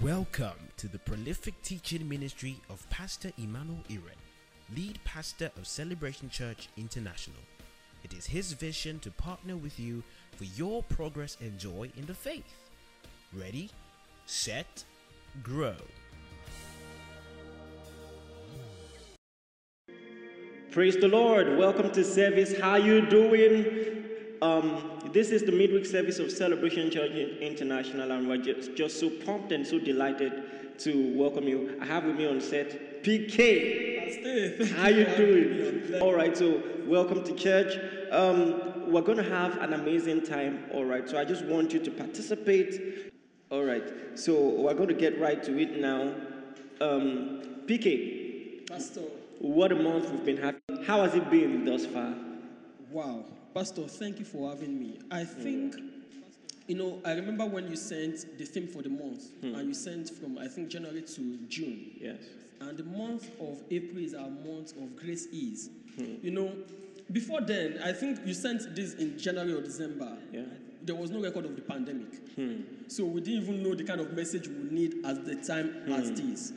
Welcome to the prolific teaching ministry of Pastor Emmanuel Iren, lead pastor of Celebration Church International. It is his vision to partner with you for your progress and joy in the faith. Ready, set, grow. Praise the Lord. Welcome to service. How you doing? Um, this is the midweek service of Celebration Church International, and we're just, just so pumped and so delighted to welcome you. I have with me on set PK. How you doing? All right, so welcome to church. Um, we're going to have an amazing time. All right, so I just want you to participate. All right, so we're going to get right to it now. Um, PK, Pastor, what a month we've been having. How has it been thus far? wow. Pastor, thank you for having me. I think, you know, I remember when you sent the theme for the month, hmm. and you sent from, I think, January to June. Yes. And the month of April is our month of grace is. Hmm. You know, before then, I think you sent this in January or December. Yeah. There was no record of the pandemic. Hmm. So we didn't even know the kind of message we would need at the time as this.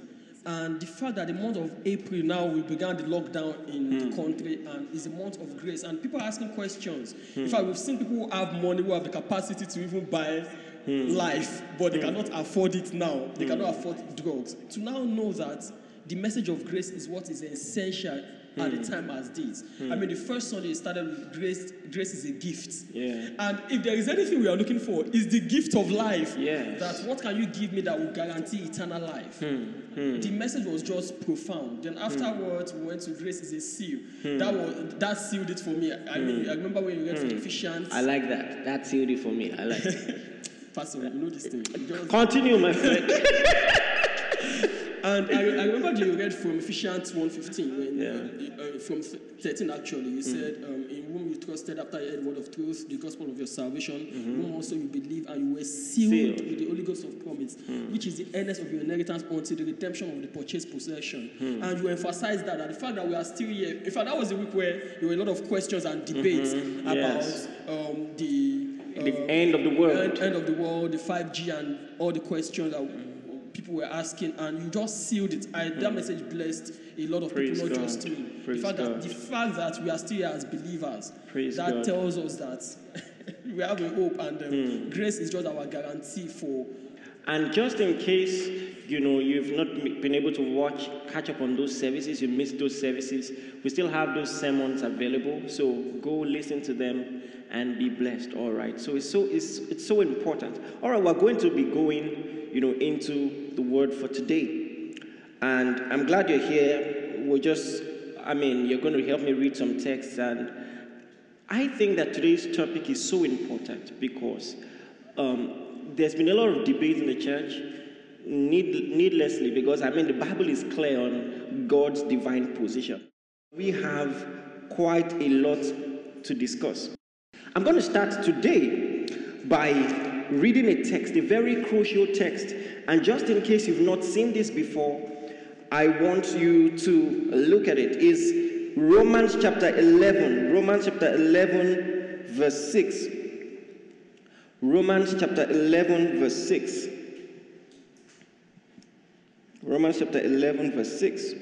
And the fact that the month of April now we began the lockdown in the hmm. country and it's a month of grace and people are asking questions. Hmm. In fact, we've seen people who have money who have the capacity to even buy hmm. life, but they cannot afford it now. They cannot afford drugs. To now know that the message of grace is what is essential at the hmm. time as this. I hmm. mean, the first Sunday started with grace. Grace is a gift. Yeah. And if there is anything we are looking for, is the gift of life. Yes. That what can you give me that will guarantee eternal life? Hmm. The message was just profound. Then afterwards, we went to grace is a seal. That was that sealed it for me. I mean, I remember when you read from Ephesians. I like that. That sealed it for me. I like it. Pastor, you know this thing. Just- Continue, my friend. And I, I remember you read from Ephesians 1.15, when, Yeah. uh, uh, from 13 actually, you said, um, in whom you trusted after you heard the word of truth, the gospel of your salvation, whom also you believe, and you were sealed, Sealed. with the Holy Ghost of promise, which is the earnest of your inheritance until the redemption of the purchased possession. And you emphasized that, and the fact that we are still here, in fact, that was the week where there were a lot of questions and debates about Yes. um, the, the uh, end of the world. end, end of the world, the 5G, and all the questions that people were asking, and you just sealed it. I, That message blessed a lot of Praise people, not God. just me. Praise the, fact God. that, the fact that we are still here as believers, Praise that God. tells us that we have a hope, and um, Hmm. grace is just our guarantee for. And just in case you know you've not been able to watch, catch up on those services, you missed those services, we still have those sermons available. So go listen to them and be blessed. All right. So it's so it's it's so important. All right, we're going to be going, you know, into the word for today. And I'm glad you're here. We're just I mean, you're going to help me read some texts and I think that today's topic is so important because um, there's been a lot of debate in the church, need, needlessly, because I mean, the Bible is clear on God's divine position. We have quite a lot to discuss. I'm going to start today by reading a text, a very crucial text. And just in case you've not seen this before, I want you to look at it. Is Romans chapter 11, Romans chapter 11, verse 6. Romans chapter 11, verse 6. Romans chapter 11, verse 6.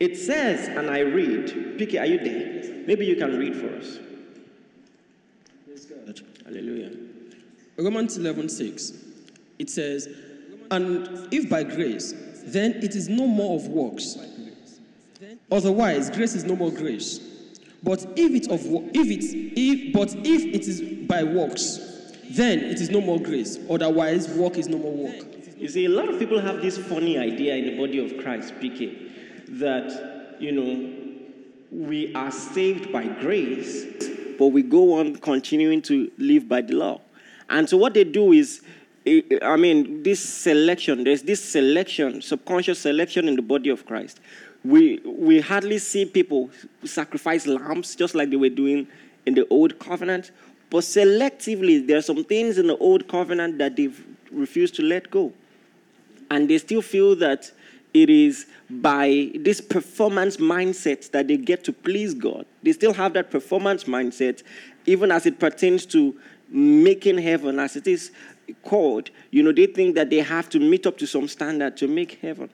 It says, and I read, PK, are you there? Maybe you can read for us. Hallelujah. Romans 11 6. It says, And if by grace, then it is no more of works. Otherwise, grace is no more grace. But if it of if it if but if it is by works, then it is no more grace. Otherwise, work is no more work. You see, a lot of people have this funny idea in the body of Christ, PK, that, you know, we are saved by grace, but we go on continuing to live by the law. And so what they do is, eh, I mean, this selection, there's this selection, subconscious selection in the body of Christ. We, we hardly see people sacrifice lambs just like they were doing in the old covenant, but selectively, there are some things in the old covenant that they've refused to let go and they still feel that it is by this performance mindset that they get to please God. They still have that performance mindset, even as it pertains to making heaven, as it is called, you know, they think that they have to meet up to some standard to make heaven.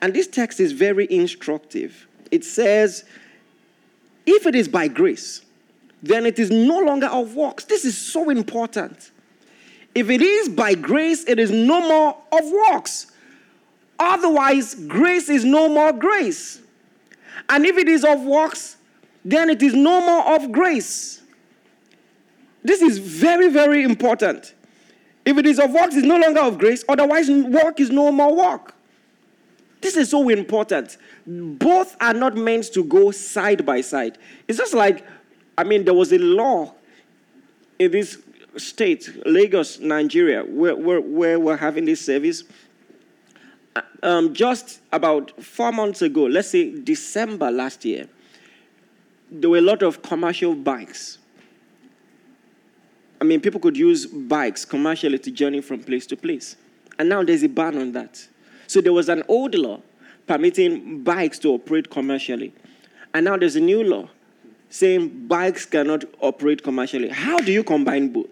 And this text is very instructive. It says, if it is by grace, then it is no longer of works. This is so important. If it is by grace, it is no more of works. Otherwise, grace is no more grace. And if it is of works, then it is no more of grace. This is very, very important. If it is of works, it's no longer of grace. Otherwise, work is no more work. This is so important. Both are not meant to go side by side. It's just like, I mean, there was a law in this state, Lagos, Nigeria, where, where, where we're having this service. Um, just about four months ago, let's say December last year, there were a lot of commercial bikes. I mean, people could use bikes commercially to journey from place to place. And now there's a ban on that. So there was an old law permitting bikes to operate commercially. And now there's a new law saying bikes cannot operate commercially. How do you combine both?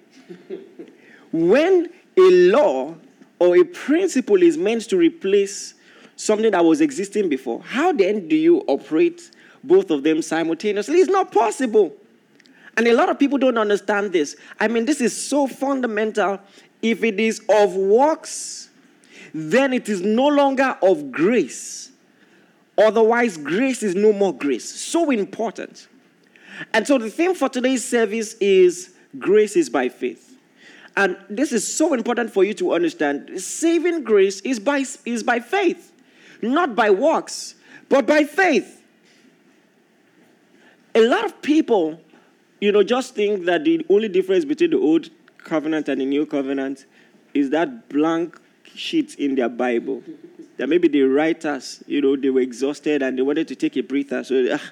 when a law or a principle is meant to replace something that was existing before, how then do you operate both of them simultaneously? It's not possible. And a lot of people don't understand this. I mean, this is so fundamental. If it is of works, then it is no longer of grace. Otherwise, grace is no more grace. So important. And so the theme for today's service is grace is by faith. And this is so important for you to understand. Saving grace is by, is by faith, not by works, but by faith. A lot of people, you know, just think that the only difference between the old covenant and the new covenant is that blank sheet in their Bible. That maybe the writers, you know, they were exhausted and they wanted to take a breather, so ah,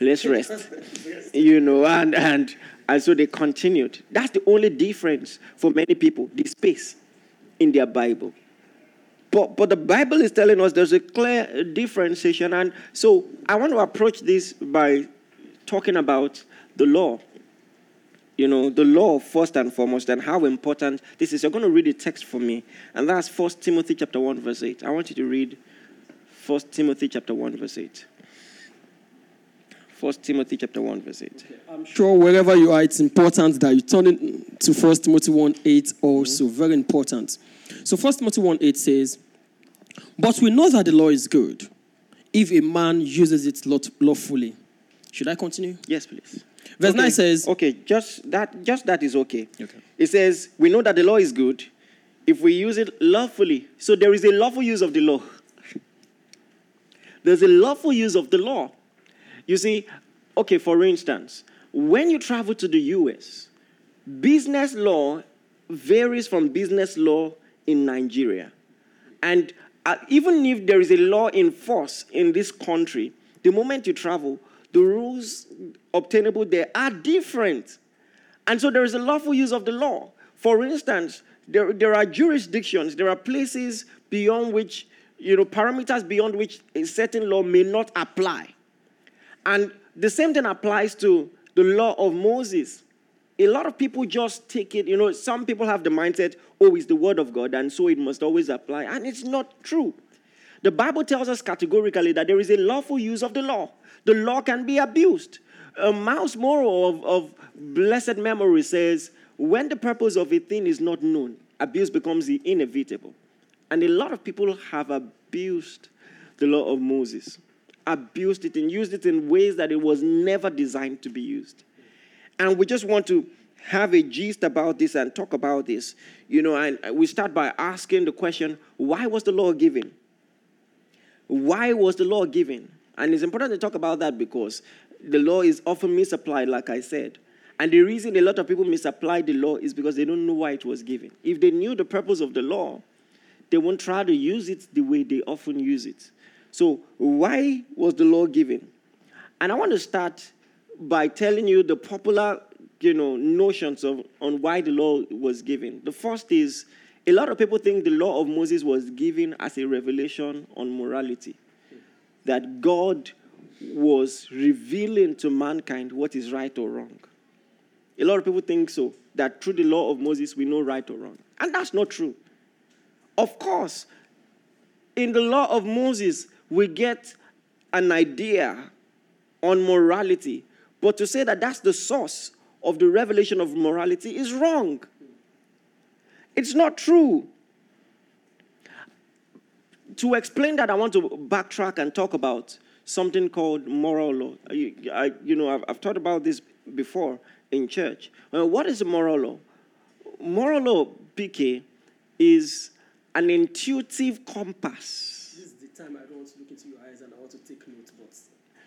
let's rest, you know, and and and so they continued. That's the only difference for many people, the space in their Bible. But, but the Bible is telling us there's a clear differentiation. And so I want to approach this by talking about the law. You know, the law first and foremost, and how important this is. You're going to read the text for me, and that's First Timothy chapter 1, verse 8. I want you to read First Timothy chapter 1, verse 8. First Timothy chapter 1, verse 8. I'm sure wherever you are, it's important that you turn it to First Timothy 1 8 also. Mm-hmm. Very important. So First Timothy 1 8 says, But we know that the law is good if a man uses it lawfully. Should I continue? Yes, please. Verse okay. 9 says Okay, just that just that is okay. Okay. It says, We know that the law is good if we use it lawfully. So there is a lawful use of the law. There's a lawful use of the law. You see, okay, for instance, when you travel to the US, business law varies from business law in Nigeria. And uh, even if there is a law in force in this country, the moment you travel, the rules obtainable there are different. And so there is a lawful use of the law. For instance, there, there are jurisdictions, there are places beyond which, you know, parameters beyond which a certain law may not apply. And the same thing applies to the law of Moses. A lot of people just take it, you know, some people have the mindset, oh, it's the word of God, and so it must always apply. And it's not true. The Bible tells us categorically that there is a lawful use of the law. The law can be abused. A Myles Munroe of, of blessed memory says, when the purpose of a thing is not known, abuse becomes inevitable. And a lot of people have abused the law of Moses abused it and used it in ways that it was never designed to be used. And we just want to have a gist about this and talk about this. You know, and we start by asking the question why was the law given? Why was the law given? And it's important to talk about that because the law is often misapplied, like I said. And the reason a lot of people misapply the law is because they don't know why it was given. If they knew the purpose of the law, they won't try to use it the way they often use it. So, why was the law given? And I want to start by telling you the popular you know, notions of, on why the law was given. The first is a lot of people think the law of Moses was given as a revelation on morality, that God was revealing to mankind what is right or wrong. A lot of people think so, that through the law of Moses we know right or wrong. And that's not true. Of course, in the law of Moses, we get an idea on morality. But to say that that's the source of the revelation of morality is wrong. It's not true. To explain that, I want to backtrack and talk about something called moral law. I, I, you know, I've, I've talked about this before in church. Well, what is moral law? Moral law, PK, is an intuitive compass. This is the time I don't want to look into your eyes and I want to take notes, but.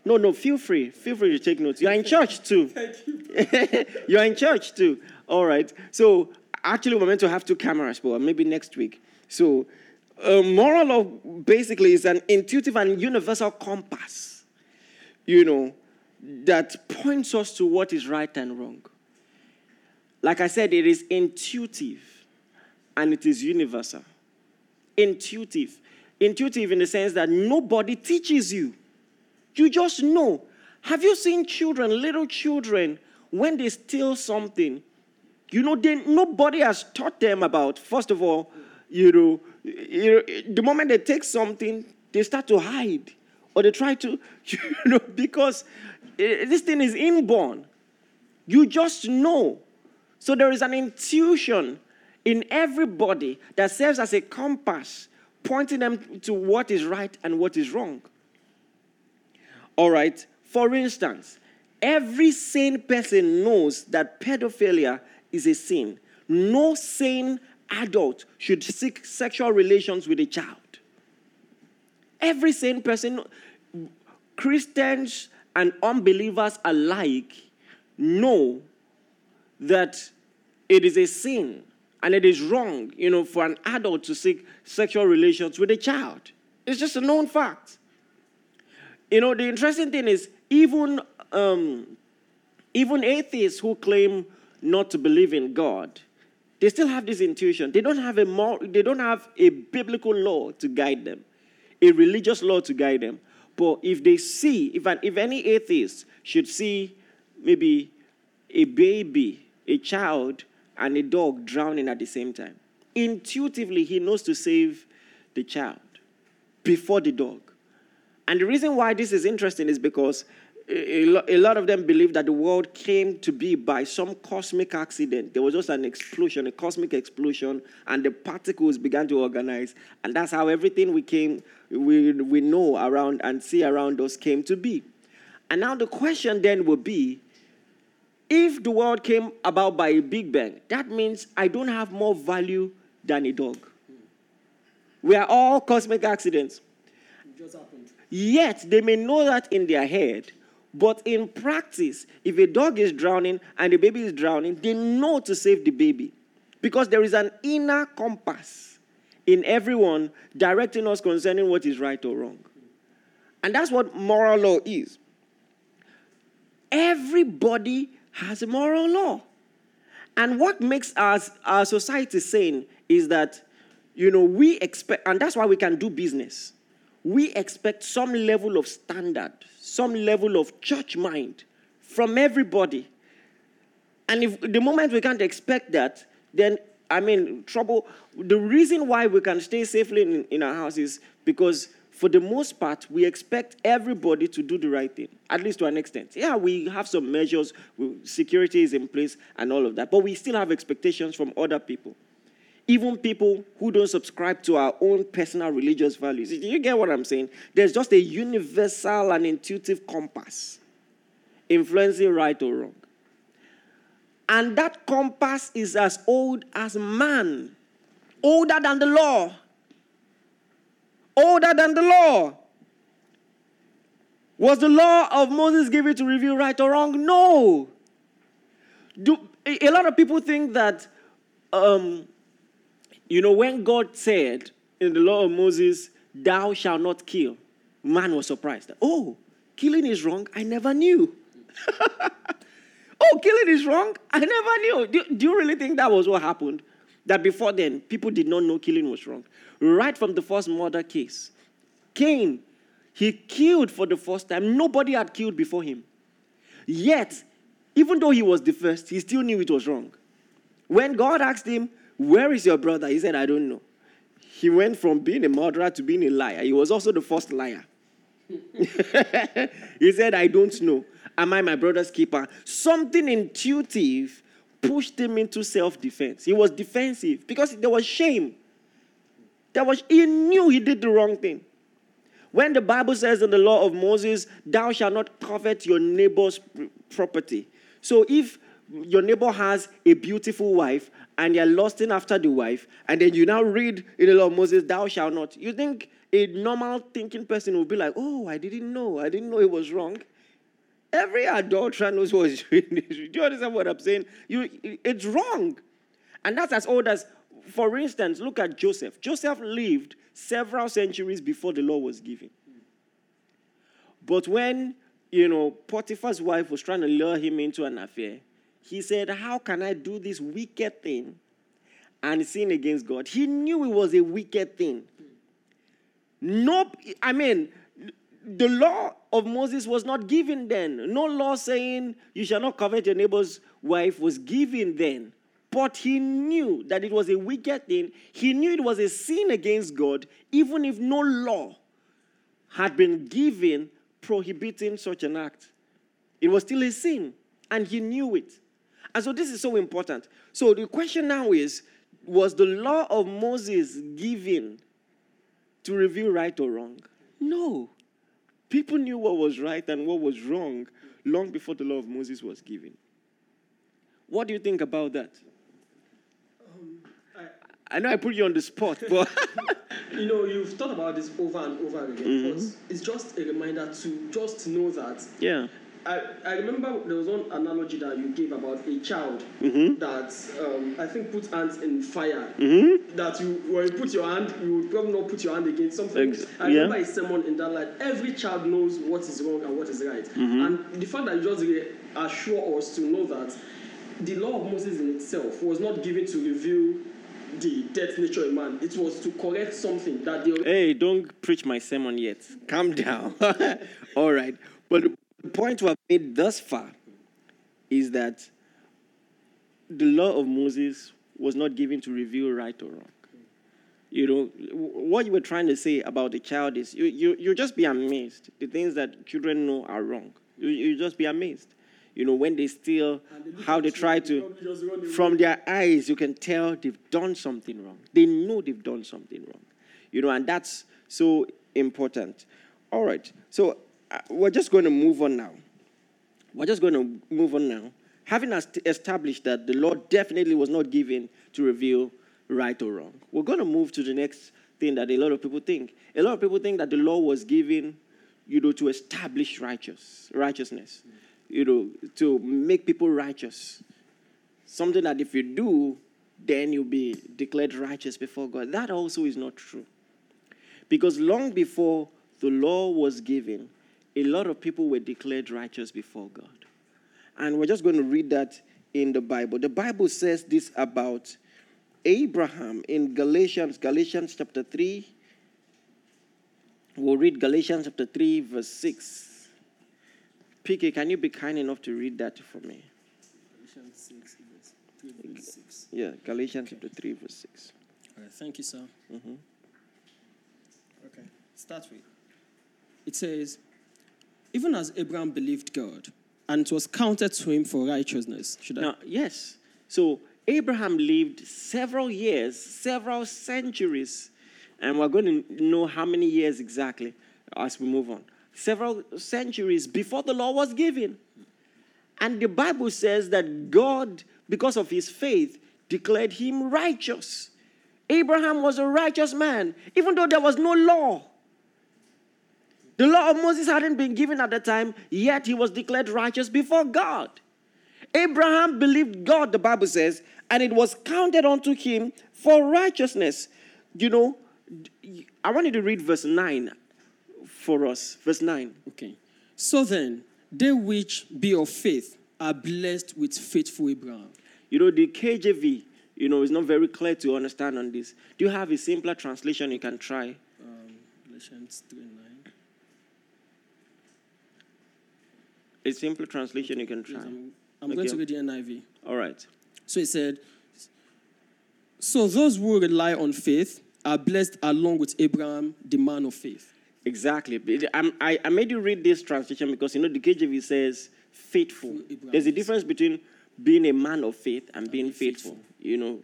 No, no, feel free. Feel free to take notes. You're in church too. Thank you. You're in church too. All right. So actually, we're meant to have two cameras, but maybe next week. So, uh, moral law basically is an intuitive and universal compass, you know, that points us to what is right and wrong. Like I said, it is intuitive and it is universal. Intuitive. Intuitive in the sense that nobody teaches you. You just know. Have you seen children, little children, when they steal something? You know, they, nobody has taught them about, first of all, you know, you know, the moment they take something, they start to hide or they try to, you know, because eh, this thing is inborn. You just know. So there is an intuition in everybody that serves as a compass, pointing them to what is right and what is wrong. All right. For instance, every sane person knows that pedophilia is a sin. No sane adult should seek sexual relations with a child. Every sane person, Christians and unbelievers alike, know that it is a sin and it is wrong, you know, for an adult to seek sexual relations with a child. It's just a known fact. You know, the interesting thing is, even um, even atheists who claim not to believe in God, they still have this intuition. They don't have a more, they don't have a biblical law to guide them, a religious law to guide them. But if they see, if an, if any atheist should see maybe a baby, a child, and a dog drowning at the same time, intuitively he knows to save the child before the dog. And the reason why this is interesting is because a lot of them believe that the world came to be by some cosmic accident. There was just an explosion, a cosmic explosion, and the particles began to organize. And that's how everything we came, we, we know around and see around us came to be. And now the question then will be if the world came about by a big bang, that means I don't have more value than a dog. We are all cosmic accidents. Yet they may know that in their head, but in practice, if a dog is drowning and the baby is drowning, they know to save the baby because there is an inner compass in everyone directing us concerning what is right or wrong. And that's what moral law is. Everybody has a moral law. And what makes us, our society sane is that, you know, we expect, and that's why we can do business we expect some level of standard, some level of church mind from everybody. And if the moment we can't expect that, then I mean, trouble. The reason why we can stay safely in, in our house is because, for the most part, we expect everybody to do the right thing, at least to an extent. Yeah, we have some measures, security is in place, and all of that, but we still have expectations from other people even people who don't subscribe to our own personal religious values. Do you get what I'm saying? There's just a universal and intuitive compass influencing right or wrong. And that compass is as old as man, older than the law. Older than the law. Was the law of Moses given to reveal right or wrong? No. Do, a lot of people think that um, you know, when God said in the law of Moses, Thou shalt not kill, man was surprised. Oh, killing is wrong. I never knew. oh, killing is wrong. I never knew. Do, do, you really think that was what happened? That before then, people did not know killing was wrong. Right from the first murder case, Cain, he killed for the first time. Nobody had killed before him. Yet, even though he was the first, he still knew it was wrong. When God asked him, Where is your brother? He said, I don't know. He went from being a murderer to being a liar. He was also the first liar. he said, I don't know. Am I my brother's keeper? Something intuitive pushed him into self defense. He was defensive because there was shame. There was, he knew he did the wrong thing. When the Bible says in the law of Moses, thou shalt not covet your neighbor's property. So if your neighbor has a beautiful wife and you're lusting after the wife, and then you now read in the law of Moses, thou shalt not, you think a normal thinking person would be like, oh, I didn't know. I didn't know it was wrong. Every adulterer knows what is doing. Do you understand what I'm saying? You, it's wrong. And that's as old as, for instance, look at Joseph. Joseph lived several centuries before the law was given. But when, you know, Potiphar's wife was trying to lure him into an affair, he said, How can I do this wicked thing and sin against God? He knew it was a wicked thing. Nope, I mean, the law of Moses was not given then. No law saying you shall not covet your neighbor's wife was given then. But he knew that it was a wicked thing. He knew it was a sin against God, even if no law had been given prohibiting such an act. It was still a sin, and he knew it. And so this is so important. So the question now is was the law of Moses given to reveal right or wrong? No. People knew what was right and what was wrong long before the law of Moses was given. What do you think about that? Um, I, I, know I put you on the spot, but. you know, you've thought about this over and over again, mm-hmm. but it's just a reminder to just know that yeah. I, I remember there was one analogy that you gave about a child mm-hmm. that um, I think put hands in fire. Mm-hmm. That you when you put your hand, you would probably not put your hand against something. Ex- I yeah. remember a sermon in that light. Every child knows what is wrong and what is right. Mm-hmm. And the fact that you just assure us to know that the law of Moses in itself was not given to reveal the death nature of man. It was to correct something that the Hey, don't preach my sermon yet. Calm down. All right. But the point we have made thus far is that the law of Moses was not given to reveal right or wrong. You know, what you were trying to say about the child is you, you, you just be amazed. The things that children know are wrong. You, you just be amazed. You know, when they steal, they how they try to, from their eyes, you can tell they've done something wrong. They know they've done something wrong. You know, and that's so important. All right. So Uh, we're just going to move on now. We're just going to move on now. Having established that the law definitely was not given to reveal right or wrong, we're going to move to the next thing that a lot of people think. A lot of people think that the law was given, you know, to establish righteous righteousness, you know, to make people righteous. Something that if you do, then you'll be declared righteous before God. That also is not true. Because long before the law was given, a lot of people were declared righteous before God. And we're just going to read that in the Bible. The Bible says this about Abraham in Galatians, Galatians chapter 3. We'll read Galatians chapter 3, verse 6. PK, can you be kind enough to read that for me? Galatians 6, verse 3, verse 6. Yeah, Galatians chapter 3, verse 6. All right, thank you, sir. Mm-hmm. Okay, start with. It says, even as Abraham believed God, and it was counted to him for righteousness. Should I? Now, yes. So Abraham lived several years, several centuries, and we're going to know how many years exactly as we move on. Several centuries before the law was given. And the Bible says that God, because of his faith, declared him righteous. Abraham was a righteous man, even though there was no law. The law of Moses hadn't been given at the time, yet he was declared righteous before God. Abraham believed God, the Bible says, and it was counted unto him for righteousness. You know, I want you to read verse 9 for us. Verse 9. Okay. So then, they which be of faith are blessed with faithful Abraham. You know, the KJV, you know, is not very clear to understand on this. Do you have a simpler translation you can try? Um, Galatians 3 9. A simple translation you can try. Yes, I'm, I'm okay. going to read the NIV. All right. So it said, So those who rely on faith are blessed along with Abraham, the man of faith. Exactly. I, I made you read this translation because you know the KJV says faithful. Abraham There's a difference between being a man of faith and being faithful. You know,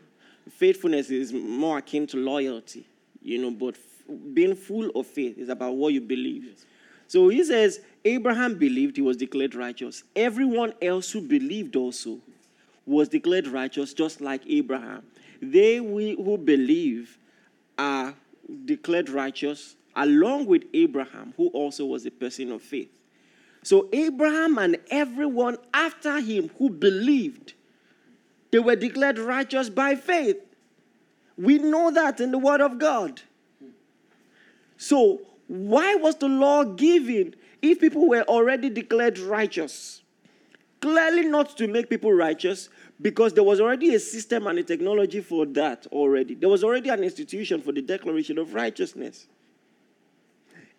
faithfulness is more akin to loyalty. You know, but f- being full of faith is about what you believe. So he says Abraham believed he was declared righteous. Everyone else who believed also was declared righteous, just like Abraham. They we who believe are declared righteous along with Abraham, who also was a person of faith. So Abraham and everyone after him who believed, they were declared righteous by faith. We know that in the Word of God. So, why was the law given if people were already declared righteous? Clearly, not to make people righteous, because there was already a system and a technology for that already. There was already an institution for the declaration of righteousness.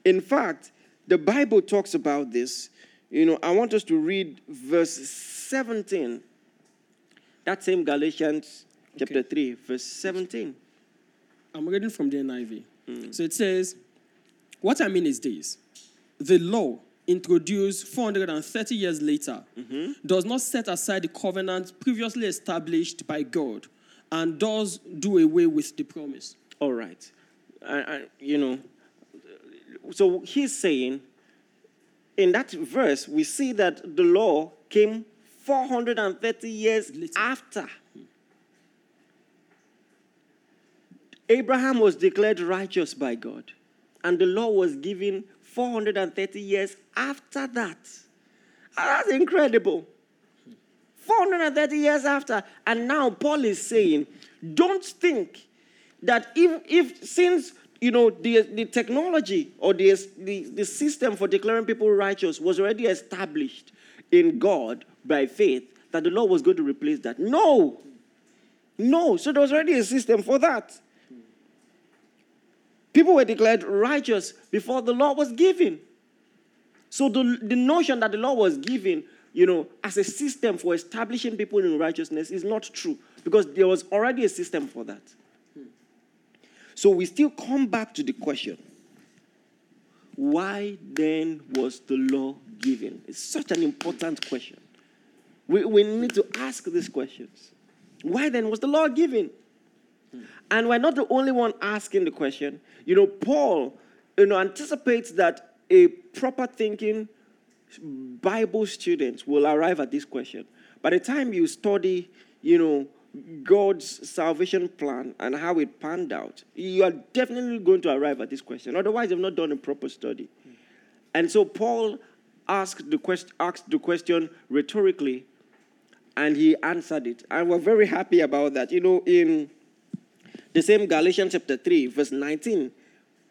In fact, the Bible talks about this. You know, I want us to read verse 17. That same Galatians chapter 3, verse 17. I'm reading from the NIV. Hmm. So it says, What I mean is this the law, introduced 430 years later, mm-hmm. does not set aside the covenant previously established by God and does do away with the promise. All right. I, I, you know, so he's saying in that verse, we see that the law came 430 years Later. after. Abraham was declared righteous by God, and the law was given 430 years after that. Ah, That's incredible. 430 years after. And now Paul is saying, don't think that if, if since you know the, the technology or the, the, the system for declaring people righteous was already established in God by faith, that the law was going to replace that. No. No. So there was already a system for that. People were declared righteous before the law was given. So the, the notion that the law was given, you know, as a system for establishing people in righteousness is not true because there was already a system for that. So we still come back to the question why then was the law given? It's such an important question. We, we need to ask these questions. Why then was the law given? And we're not the only one asking the question. You know, Paul, you know, anticipates that a proper thinking Bible student will arrive at this question. By the time you study, you know, God's salvation plan and how it panned out, you are definitely going to arrive at this question. Otherwise, you've not done a proper study. And so Paul asked the, quest- asked the question rhetorically, and he answered it. And we're very happy about that. You know, in the same Galatians chapter 3, verse 19,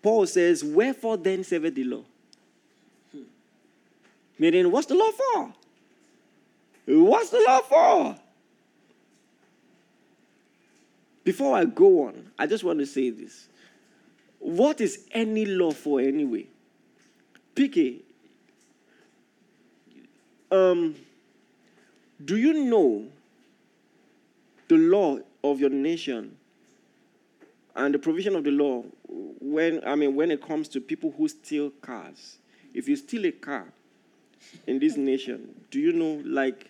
Paul says, Wherefore then saveth the law? Meaning, what's the law for? What's the law for? Before I go on, I just want to say this. What is any law for anyway? PK, um, do you know the law of your nation and the provision of the law when I mean when it comes to people who steal cars? If you steal a car in this nation, do you know like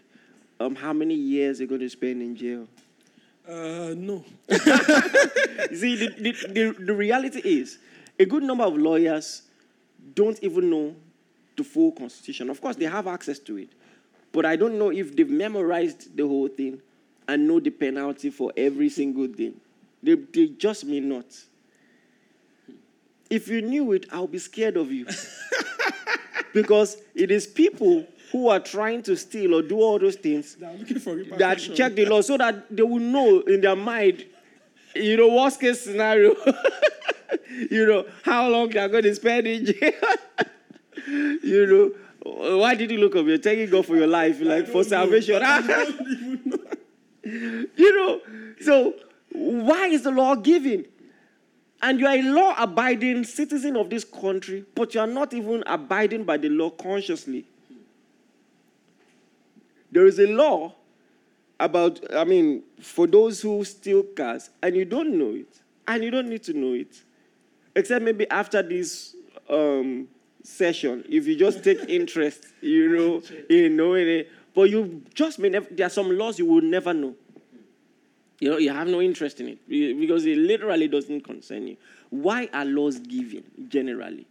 um, how many years you're going to spend in jail? Uh, no. See, the, the, the, the reality is a good number of lawyers don't even know the full constitution. Of course, they have access to it, but I don't know if they've memorized the whole thing and know the penalty for every single thing. They, they just may not. If you knew it, I'll be scared of you. because it is people who are trying to steal or do all those things They are looking for that check the law so that they will know in their mind, you know, worst case scenario, you know, how long they are going to spend in jail. you know, why did you look up? You're taking God for your life, like for salvation. Know. you know, so why is the law given? And you are a law abiding citizen of this country, but you are not even abiding by the law consciously. There is a law about, I mean, for those who steal cars and you don't know it, and you don't need to know it, except maybe after this um, session, if you just take interest, you know, in knowing it. But you just may never, there are some laws you will never know. You know, you have no interest in it because it literally doesn't concern you. Why are laws given generally?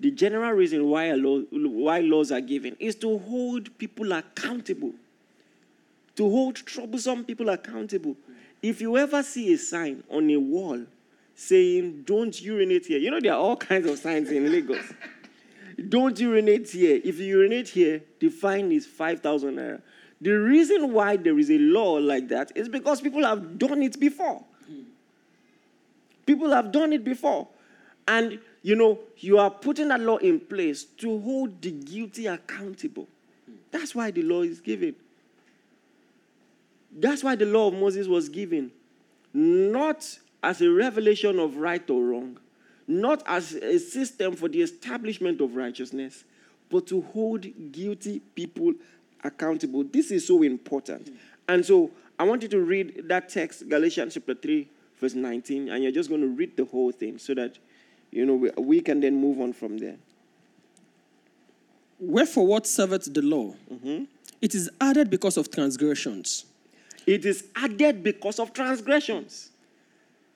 The general reason why, law, why laws are given is to hold people accountable, to hold troublesome people accountable. If you ever see a sign on a wall saying, Don't urinate here, you know, there are all kinds of signs in Lagos. Don't urinate here. If you urinate here, the fine is 5,000 naira. The reason why there is a law like that is because people have done it before. People have done it before. And, you know, you are putting that law in place to hold the guilty accountable. That's why the law is given. That's why the law of Moses was given. Not as a revelation of right or wrong, not as a system for the establishment of righteousness, but to hold guilty people accountable. This is so important. And so I want you to read that text, Galatians chapter 3, verse 19, and you're just going to read the whole thing so that you know we, we can then move on from there. Wherefore, what serveth the law? Mm-hmm. It is added because of transgressions. It is added because of transgressions.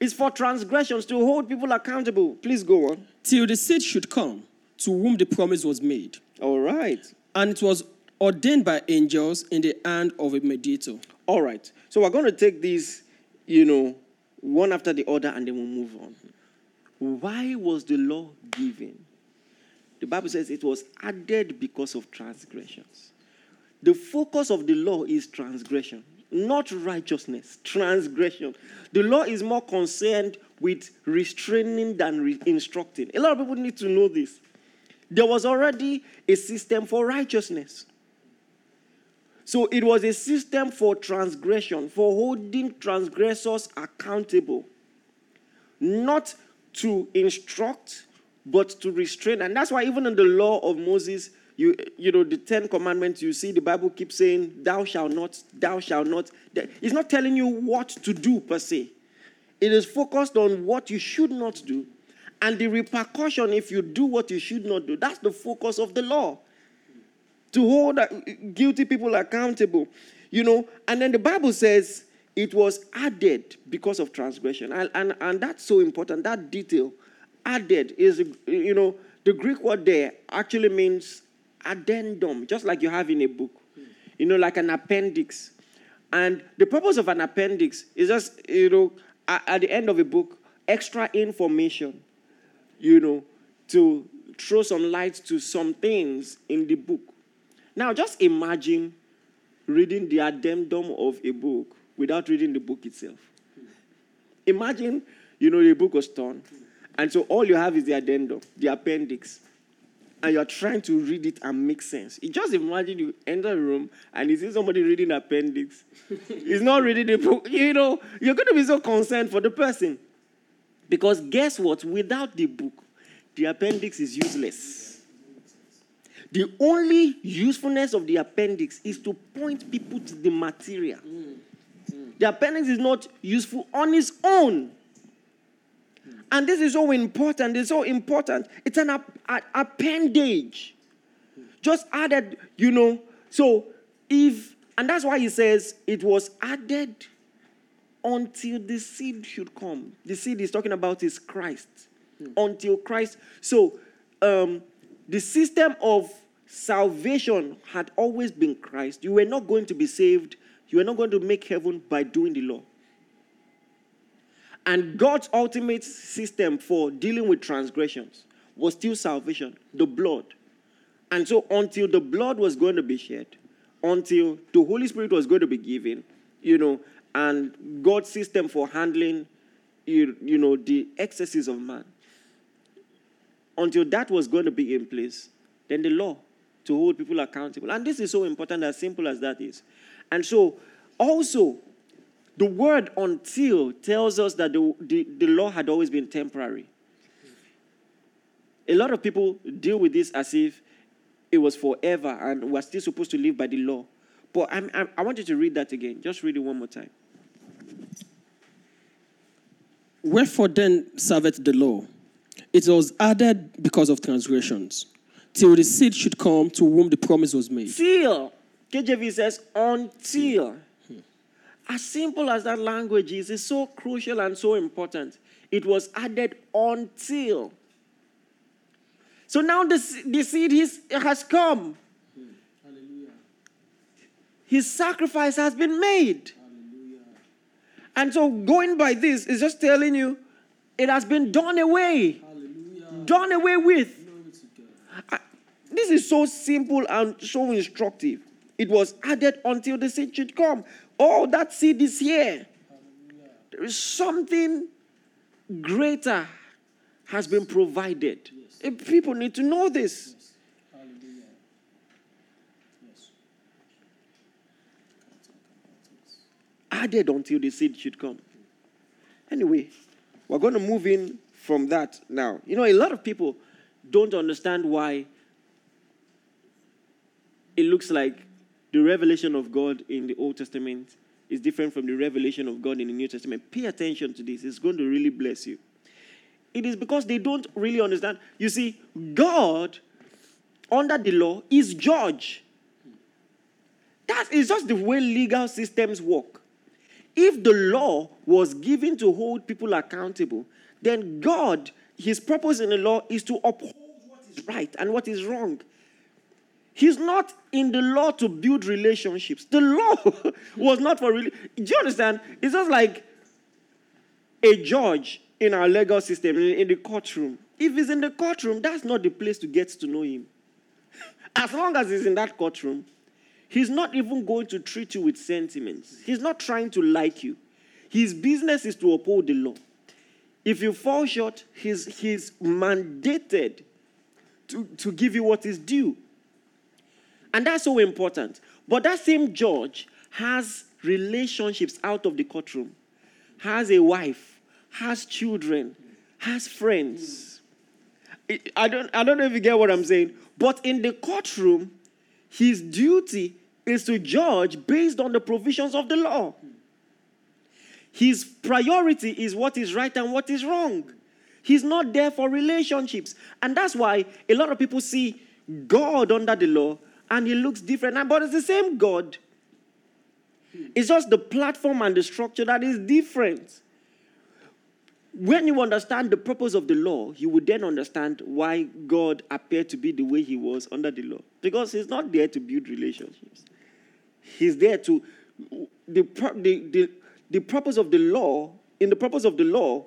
It's for transgressions to hold people accountable. Please go on. Till the seed should come, to whom the promise was made. All right. And it was ordained by angels in the hand of a mediator. All right. So we're going to take these, you know, one after the other and then we'll move on. Why was the law given? The Bible says it was added because of transgressions. The focus of the law is transgression not righteousness, transgression. The law is more concerned with restraining than re- instructing. A lot of people need to know this. There was already a system for righteousness. So it was a system for transgression, for holding transgressors accountable, not to instruct, but to restrain. And that's why, even in the law of Moses, you, you know, the Ten Commandments, you see the Bible keeps saying, Thou shalt not, thou shalt not. It's not telling you what to do per se. It is focused on what you should not do and the repercussion if you do what you should not do. That's the focus of the law. To hold guilty people accountable. You know, and then the Bible says it was added because of transgression. And, and, and that's so important. That detail, added, is, you know, the Greek word there actually means addendum, just like you have in a book, you know, like an appendix. And the purpose of an appendix is just, you know, at, at the end of a book, extra information, you know, to throw some light to some things in the book. Now, just imagine reading the addendum of a book without reading the book itself. Imagine, you know, the book was torn, and so all you have is the addendum, the appendix and you're trying to read it and make sense. You just imagine you enter a room and you see somebody reading appendix. He's not reading the book. You know, you're going to be so concerned for the person. Because guess what? Without the book, the appendix is useless. The only usefulness of the appendix is to point people to the material. The appendix is not useful on its own. And this is so important. It's so important. It's an appendage. Just added, you know. So if, and that's why he says it was added until the seed should come. The seed he's talking about is Christ. Hmm. Until Christ. So um, the system of salvation had always been Christ. You were not going to be saved. You were not going to make heaven by doing the law. And God's ultimate system for dealing with transgressions was still salvation, the blood. And so, until the blood was going to be shed, until the Holy Spirit was going to be given, you know, and God's system for handling, you, you know, the excesses of man, until that was going to be in place, then the law to hold people accountable. And this is so important, as simple as that is. And so, also, the word until tells us that the, the, the law had always been temporary. A lot of people deal with this as if it was forever and we're still supposed to live by the law. But I'm, I'm, I want you to read that again. Just read it one more time. Wherefore then serveth the law? It was added because of transgressions, till the seed should come to whom the promise was made. Till. KJV says until. Hmm. As simple as that language is, it's so crucial and so important. It was added until. So now the, the seed is, has come. Hmm. Hallelujah. His sacrifice has been made. Hallelujah. And so going by this is just telling you it has been done away. Hallelujah. Done away with. I- this is so simple and so instructive. It was added until the seed should come. Oh, that seed is here. There is something greater has been provided. And People need to know this. Added until the seed should come. Anyway, we're going to move in from that now. You know, a lot of people don't understand why it looks like the revelation of God in the Old Testament is different from the revelation of God in the New Testament. Pay attention to this, it's going to really bless you. It is because they don't really understand. You see, God, under the law, is judge. That is just the way legal systems work. If the law was given to hold people accountable, then God, his purpose in the law is to uphold what is right and what is wrong. He's not in the law to build relationships. The law was not for really. Do you understand? It's just like a judge in our legal system, in, the courtroom. If he's in the courtroom, that's not the place to get to know him. As long as he's in that courtroom, he's not even going to treat you with sentiments. He's not trying to like you. His business is to uphold the law. If you fall short, he's, he's mandated to, to give you what is due. And that's so important. But that same judge has relationships out of the courtroom, has a wife, has children, has friends. I- don't, I don't know if you get what I'm saying, but in the courtroom, his duty is to judge based on the provisions of the law. His priority is what is right and what is wrong. He's not there for relationships. And that's why a lot of people see God under the law and he looks different. But it's the same God. It's just the platform and the structure that is different. When you understand the purpose of the law, you would then understand why God appeared to be the way he was under the law. Because he's not there to build relationships. He's there to the, the, the, the purpose of the law, in the purpose of the law,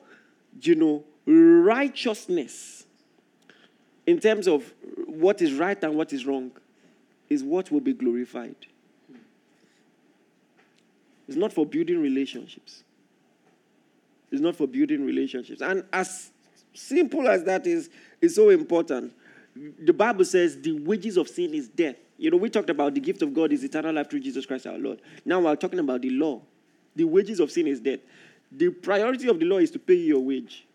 you know, righteousness in terms of what is right and what is wrong is what will be glorified. It's not for building relationships. It's not for building relationships. And as simple as that is, is so important. The Bible says the wages of sin is death. You know, we talked about the gift of God is eternal life through Jesus Christ our Lord. Now we're talking about the law. The wages of sin is death. The priority of the law is to pay your wage.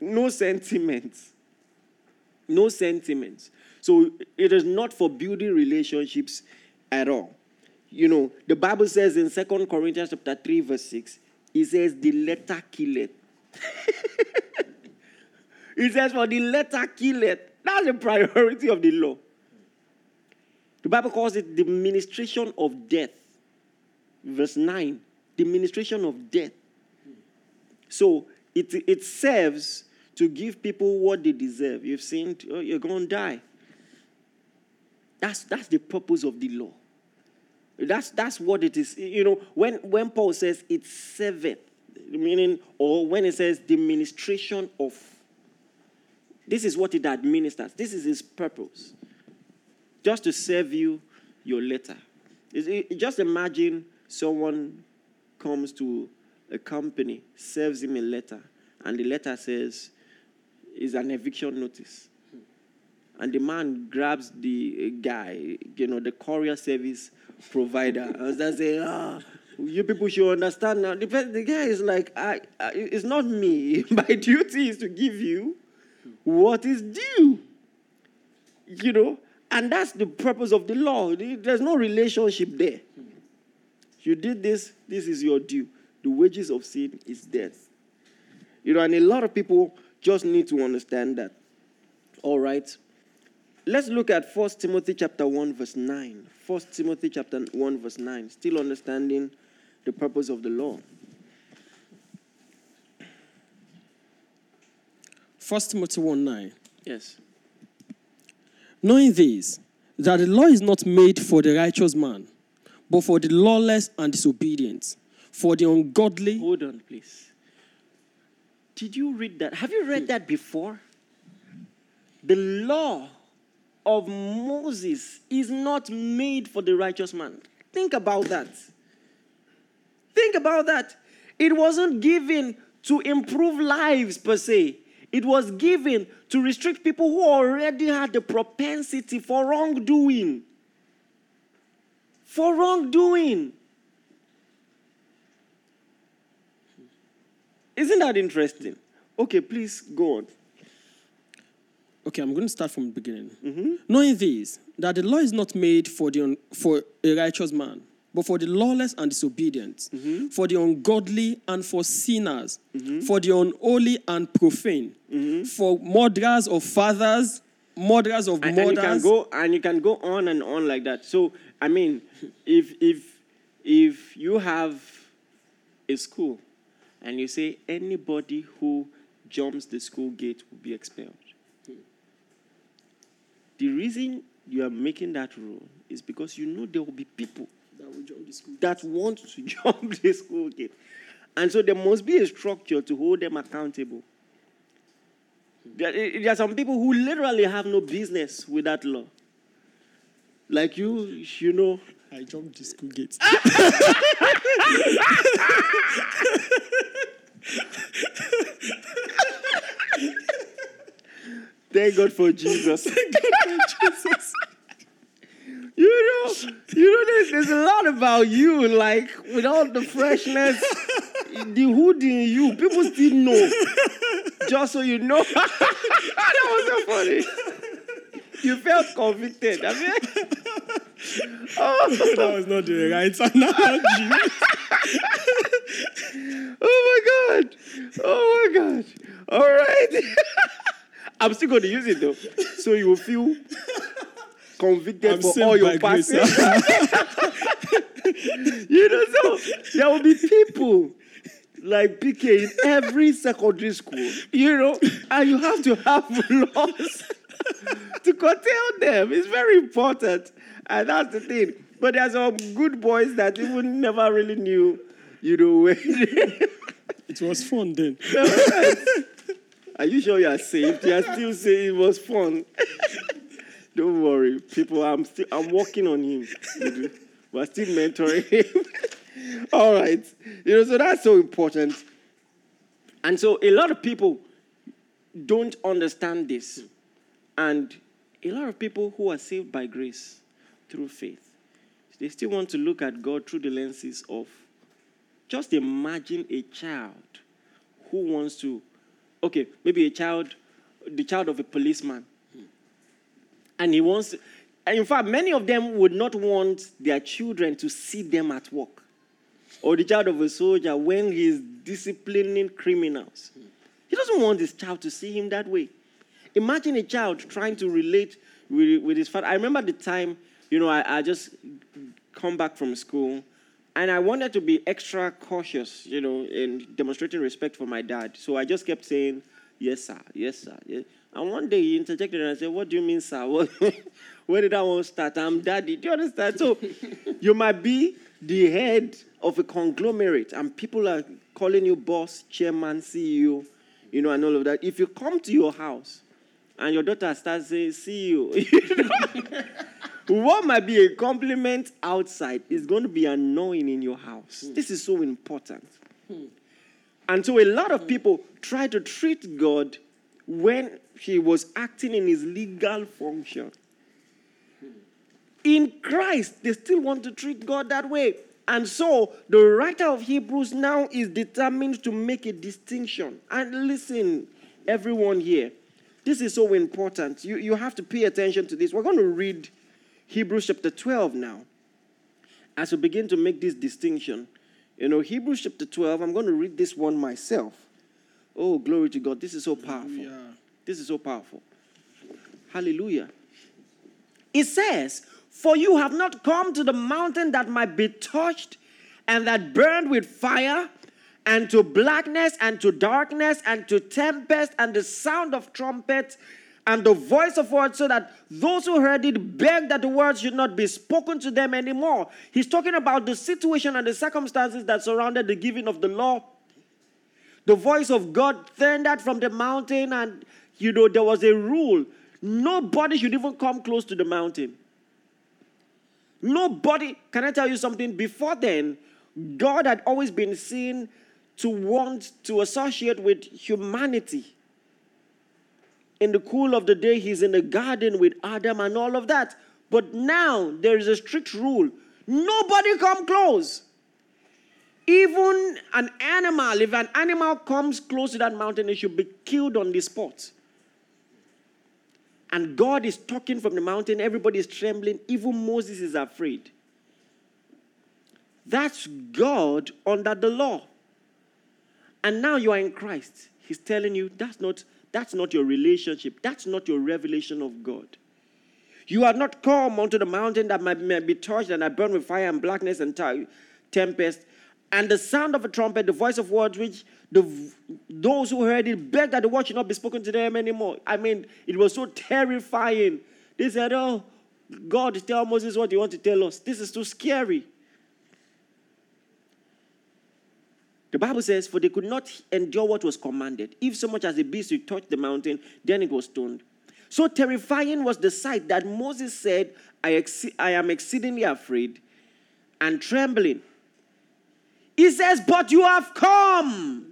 No sentiments. No sentiments. So it is not for building relationships at all. You know, the Bible says in Second Corinthians chapter 3, verse 6, it says, the letter killeth. it says, for the letter killeth. That's the priority of the law. The Bible calls it the ministration of death. Verse 9, the ministration of death. So it, it serves to give people what they deserve. You've sinned, oh, you're going to die. That's, that's the purpose of the law. That's, that's what it is. You know, when, when Paul says it's serveth, meaning, or when it says the ministration of, this is what it administers. This is his purpose. Just to serve you your letter. It- Just imagine someone comes to a company, serves him a letter, and the letter says, is an eviction notice. And the man grabs the uh, guy, you know, the courier service provider, and they say, ah, you people should understand now. The, the guy is like, I, I, it's not me. My duty is to give you what is due. You know, and that's the purpose of the law. There's no relationship there. You did this, this is your due. The wages of sin is death. You know, and a lot of people just need to understand that. All right. Let's look at 1 Timothy chapter 1 verse 9. 1 Timothy chapter 1 verse 9. Still understanding the purpose of the law. 1 Timothy 1 9. Yes. Knowing this, that the law is not made for the righteous man, but for the lawless and disobedient, for the ungodly. Hold on, please. Did you read that? Have you read hmm. that before? The law of Moses is not made for the righteous man. Think about that. Think about that. It wasn't given to improve lives per se, it was given to restrict people who already had the propensity for wrongdoing. For wrongdoing. Isn't that interesting? Okay, please go on. Okay, I'm going to start from the beginning. Mm-hmm. Knowing this, that the law is not made for, the un- for a righteous man, but for the lawless and disobedient, mm-hmm. for the ungodly and for sinners, mm-hmm. for the unholy and profane, for murderers of fathers, murderers of and, and you can go and you can go on and on like that. So i mean if if if you have a school and you say anybody who jumps the school gate will be expelled the reason you are making that rule is because you know there will be people that will jump the school. that want to jump the school gate and so there must be a structure to hold them accountable there, there are some people who literally have no business with that law. Like you, you know. I jumped the school gate. Thank God for Jesus. thank You know, you know, there's, there's a lot about you, like with all the freshness, the hood in you, people still know. Just so you know. that was so funny. You felt convicted. I mean, oh. that was not the right analogy. Oh my god! Oh my god! All right. I'm still going to use it though, so you will feel convicted I'm for all your passes. you know, so there will be people like PK in every secondary school, you know, and you have to have laws to curtail them. It's very important, and that's the thing. But there's some good boys that even never really knew, you know, when. It was fun then. Are you sure you are saved? You are still saying it was fun. Don't worry, people. I'm still I'm working on him. We're still mentoring him. All right. You know, so that's so important. And so a lot of people don't understand this. And a lot of people who are saved by grace through faith, they still want to look at God through the lenses of just imagine a child who wants to, okay, maybe a child, the child of a policeman. And he wants, in fact, many of them would not want their children to see them at work. Or the child of a soldier when he's disciplining criminals. He doesn't want his child to see him that way. Imagine a child trying to relate with, with his father. I remember the time, you know, I, I just come back from school and I wanted to be extra cautious, you know, in demonstrating respect for my dad. So I just kept saying, yes, sir, yes, sir. Yes. And one day he interjected and I said, what do you mean, sir? Where did that one start? I'm daddy. Do you understand? So you might be the head of a conglomerate and people are calling you boss, chairman, CEO, you know, and all of that. If you come to your house and your daughter starts saying CEO, you know, what might be a compliment outside is going to be annoying in your house. Hmm. This is so important. Hmm. And so a lot of hmm. people try to treat God when he was acting in his legal function. In Christ, they still want to treat God that way. And so the writer of Hebrews now is determined to make a distinction. And listen, everyone here, this is so important. You, you have to pay attention to this. We're going to read Hebrews chapter 12 now. as we begin to make this distinction, you know, Hebrews chapter 12, I'm going to read this one myself. Oh, glory to God. This is so powerful. Hallelujah. This is so powerful. Hallelujah. It says, For you have not come to the mountain that might be touched and that burned with fire, and to blackness, and to darkness, and to tempest, and the sound of trumpets, and the voice of words, so that those who heard it begged that the words should not be spoken to them anymore. He's talking about the situation and the circumstances that surrounded the giving of the law. The voice of God thundered from the mountain, and you know, there was a rule nobody should even come close to the mountain. Nobody, can I tell you something? Before then, God had always been seen to want to associate with humanity. In the cool of the day, he's in the garden with Adam and all of that. But now there is a strict rule nobody come close. Even an animal, if an animal comes close to that mountain, it should be killed on the spot. And God is talking from the mountain, everybody is trembling, even Moses is afraid. That's God under the law. And now you are in Christ. He's telling you that's not that's not your relationship. That's not your revelation of God. You are not come onto the mountain that might, may be touched and I burn with fire and blackness and ti- tempest, and the sound of a trumpet, the voice of words, which the, those who heard it begged that the word should not be spoken to them anymore. I mean, it was so terrifying. They said, Oh, God, tell Moses what you want to tell us. This is too scary. The Bible says, For they could not endure what was commanded. If so much as a beast should touch the mountain, then it was stoned. So terrifying was the sight that Moses said, I, ex- I am exceedingly afraid and trembling. He says, But you have come.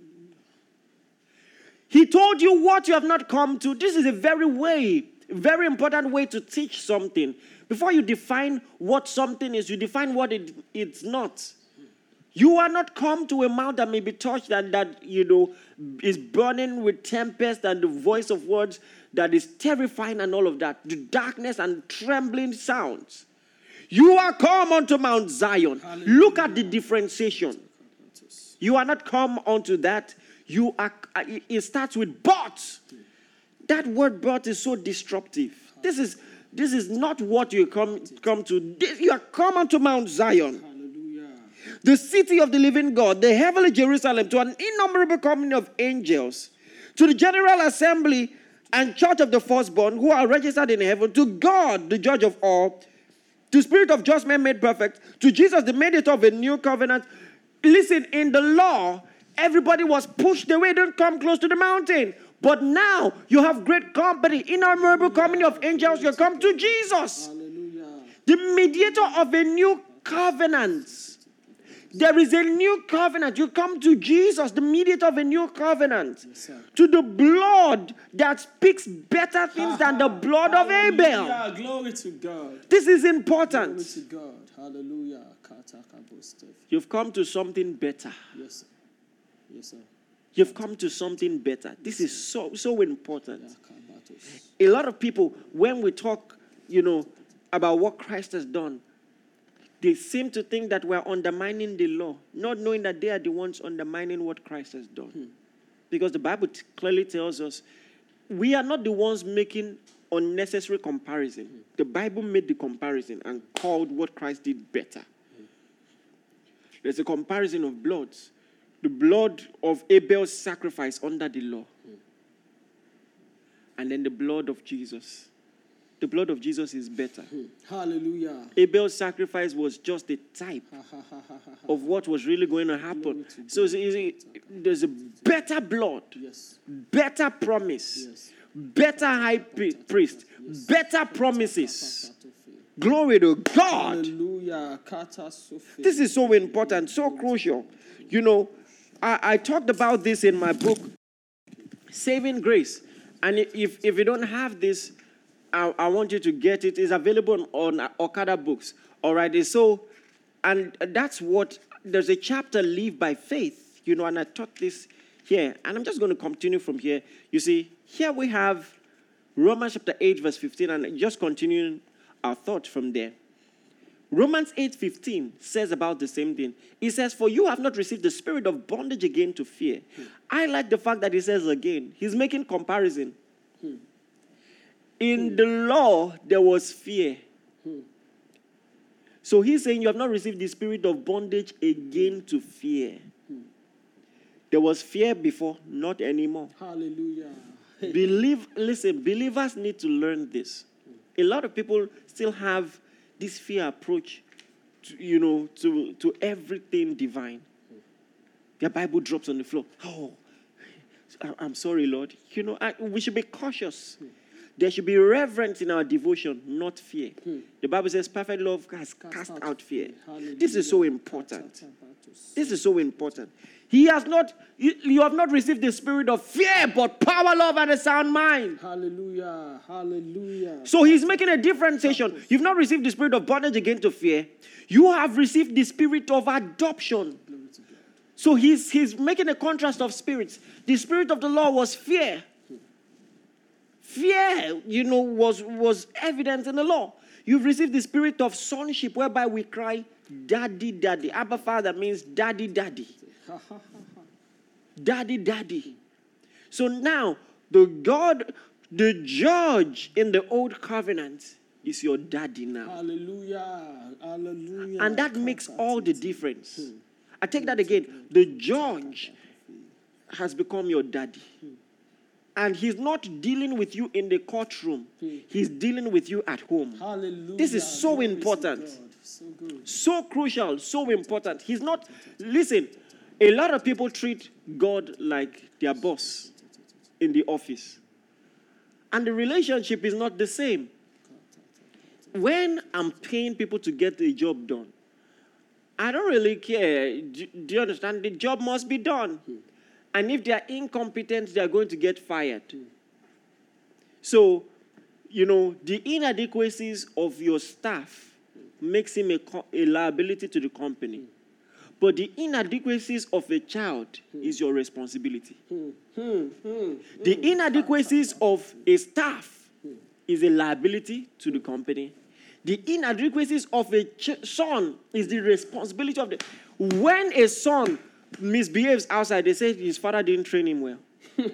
He told you what you have not come to. This is a very way, very important way to teach something. Before you define what something is, you define what it, it's not. You are not come to a mount that may be touched and that, you know, is burning with tempest and the voice of words that is terrifying and all of that. The darkness and trembling sounds. You are come unto Mount Zion. Look at the differentiation. You are not come unto that. You are, uh, it starts with but. That word but is so disruptive. This is this is not what you come come to. This, you are come unto Mount Zion Hallelujah. The city of the living God, the heavenly Jerusalem, to an innumerable company of angels, to the general assembly and church of the firstborn who are registered in heaven, to God, the judge of all, to spirit of just men made perfect, to Jesus, the mediator of a new covenant. Listen, in the law, everybody was pushed away, don't come close to the mountain. But now you have great company, innumerable company of angels, you come to Jesus Hallelujah. the mediator of a new covenant. There is a new covenant. You come to Jesus, the mediator of a new covenant, sir. to the blood that speaks better things than the blood of Abel. Hallelujah. Glory to God. This is important. Glory to God. Hallelujah. You've come to something better. Yes, sir. Yes, sir. You've come to something better. This is so so important. A lot of people, when we talk, you know, about what Christ has done, they seem to think that we're undermining the law, not knowing that they are the ones undermining what Christ has done. Hmm. Because the Bible t- clearly tells us we are not the ones making unnecessary comparison. Hmm. The Bible made the comparison and called what Christ did better. Hmm. There's a comparison of bloods. The blood of Abel's sacrifice under the law and then the blood of Jesus. The blood of Jesus is better. Hallelujah. Abel's sacrifice was just a type of what was really going to happen. So it's there's a better blood, Yes. better promise, Yes. better high pri- priest, better promises. Glory to God. Hallelujah. This is so important, so crucial. You know, I, I talked about this in my book, Saving Grace. And if, if you don't have this, I, I want you to get it. It's available on, on Okada Books. All right. So, and that's what, there's a chapter, Live by Faith, you know, and I taught this here. And I'm just going to continue from here. You see, here we have Romans chapter 8, verse 15, and just continuing our thought from there. Romans 8:15 says about the same thing. It says, "For you have not received the spirit of bondage again to fear." Hmm. I like the fact that he says again. He's making comparison. In the law, there was fear. So he's saying you have not received the spirit of bondage again to fear. There was fear before, not anymore. Hallelujah. Believe, listen, believers need to learn this. A lot of people still have this fear approach, to, you know, to, to everything divine. Their Bible drops on the floor. Oh, I'm sorry, Lord. You know, I, we should be cautious. There should be reverence in our devotion, not fear. The Bible says, perfect love has cast out fear. This is so important. This is so important. He has not, you, you have not received the spirit of fear, but power, love, and a sound mind. Hallelujah. Hallelujah. So he's making a differentiation. You've not received the spirit of bondage again to fear. You have received the spirit of adoption. Glory to God. So he's, he's making a contrast of spirits. The spirit of the law was fear. Fear, you know, was, was evident in the law. You've received the spirit of sonship, whereby we cry, Daddy, Daddy. Abba Father means Daddy, Daddy. Daddy, Daddy. So now, the God, the judge in the old covenant is your daddy now. Hallelujah. Hallelujah. And that makes all the difference. Hmm. I take hmm. that again. The judge has become your daddy. Hmm. And he's not dealing with you in the courtroom, hmm. he's dealing with you at home. Hallelujah. This is so Glory important. So good. So crucial, so important. He's not, listen, a lot of people treat God like their boss in the office. And the relationship is not the same. When I'm paying people to get the job done, I don't really care. Do, do you understand? The job must be done. Hmm. And if they are incompetent, they are going to get fired. So, you know, the inadequacies of your staff makes him a, a liability to the company. But the inadequacies of a child is your responsibility. The inadequacies of a staff is a liability to the company. The inadequacies of a ch- son is the responsibility of the. When a son misbehaves outside, they say his father didn't train him well.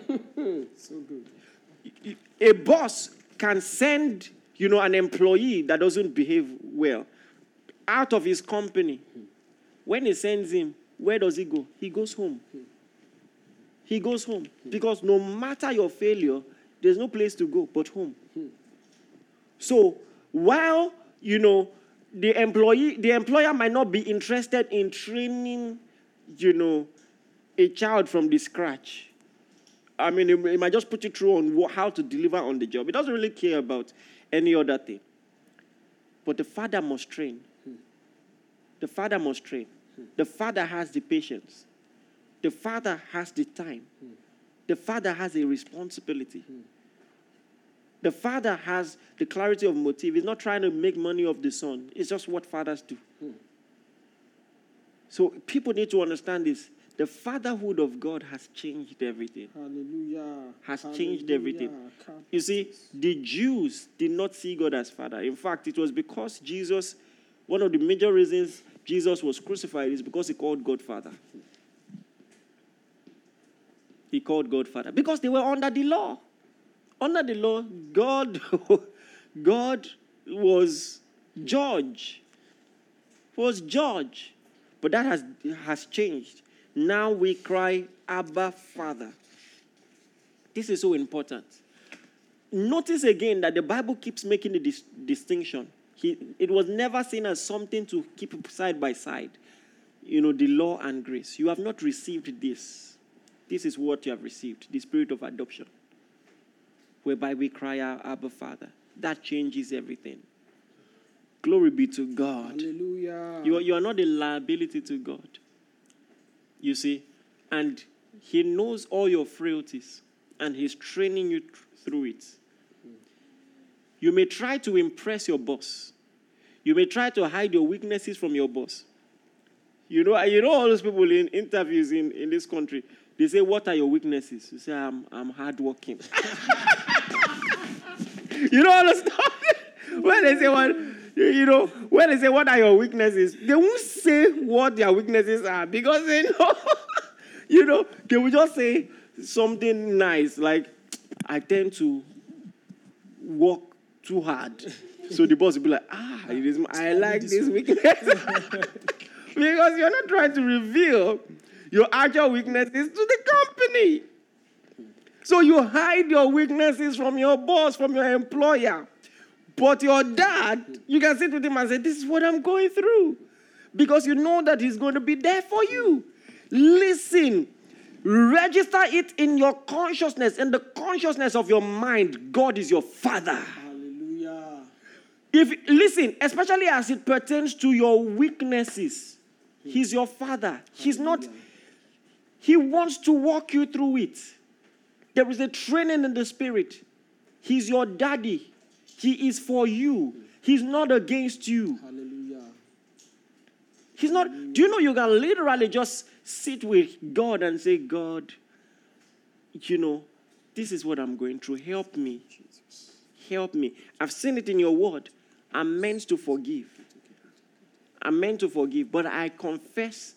So good. A boss can send, you know, an employee that doesn't behave well out of his company. When he sends him, where does he go? He goes home. He goes home because no matter your failure, there's no place to go but home. So while you know the employee, the employer might not be interested in training, you know, a child from the scratch. I mean, it, might just put you through on how to deliver on the job. It doesn't really care about any other thing. But the father must train. The father must train. The father has the patience. The father has the time. The father has a responsibility. The father has the clarity of motive. He's not trying to make money off the son. It's just what fathers do. So people need to understand this. The fatherhood of God has changed everything. Hallelujah. Has changed everything. Hallelujah. You see, the Jews did not see God as Father. In fact, it was because Jesus, one of the major reasons Jesus was crucified is because he called God Father. He called God Father because they were under the law. Under the law, God, God was judge. Was judge. But that has, has changed. Now we cry, Abba, Father. This is so important. Notice again that the Bible keeps making the dis- distinction. He, it was never seen as something to keep side by side. You know, the law and grace. You have not received this. This is what you have received the spirit of adoption, whereby we cry out, Abba, Father. That changes everything. Glory be to God. Hallelujah. You are, you are not a liability to God. You see? And He knows all your frailties and He's training you th- through it. You may try to impress your boss, you may try to hide your weaknesses from your boss. You know, you know all those people in interviews in, in this country, they say, What are your weaknesses? You say, I'm, I'm hardworking. you know all the stuff? when they say, What? You know, when they say, What are your weaknesses? They won't say what their weaknesses are because they know, you know, they will just say something nice like, I tend to work too hard. So the boss will be like, Ah, it is, I like this weakness. because you're not trying to reveal your actual weaknesses to the company. So you hide your weaknesses from your boss, from your employer. But your dad, you can sit with him and say, This is what I'm going through. Because you know that he's going to be there for you. Listen, register it in your consciousness, in the consciousness of your mind. God is your father. Hallelujah. If listen, especially as it pertains to your weaknesses, he's your father. He's not, he wants to walk you through it. There is a training in the spirit. He's your daddy. He is for you. He's not against you. Hallelujah. He's not. Do you know you can literally just sit with God and say, God, you know, this is what I'm going through. Help me. Help me. I've seen it in your word. I'm meant to forgive. I'm meant to forgive, but I confess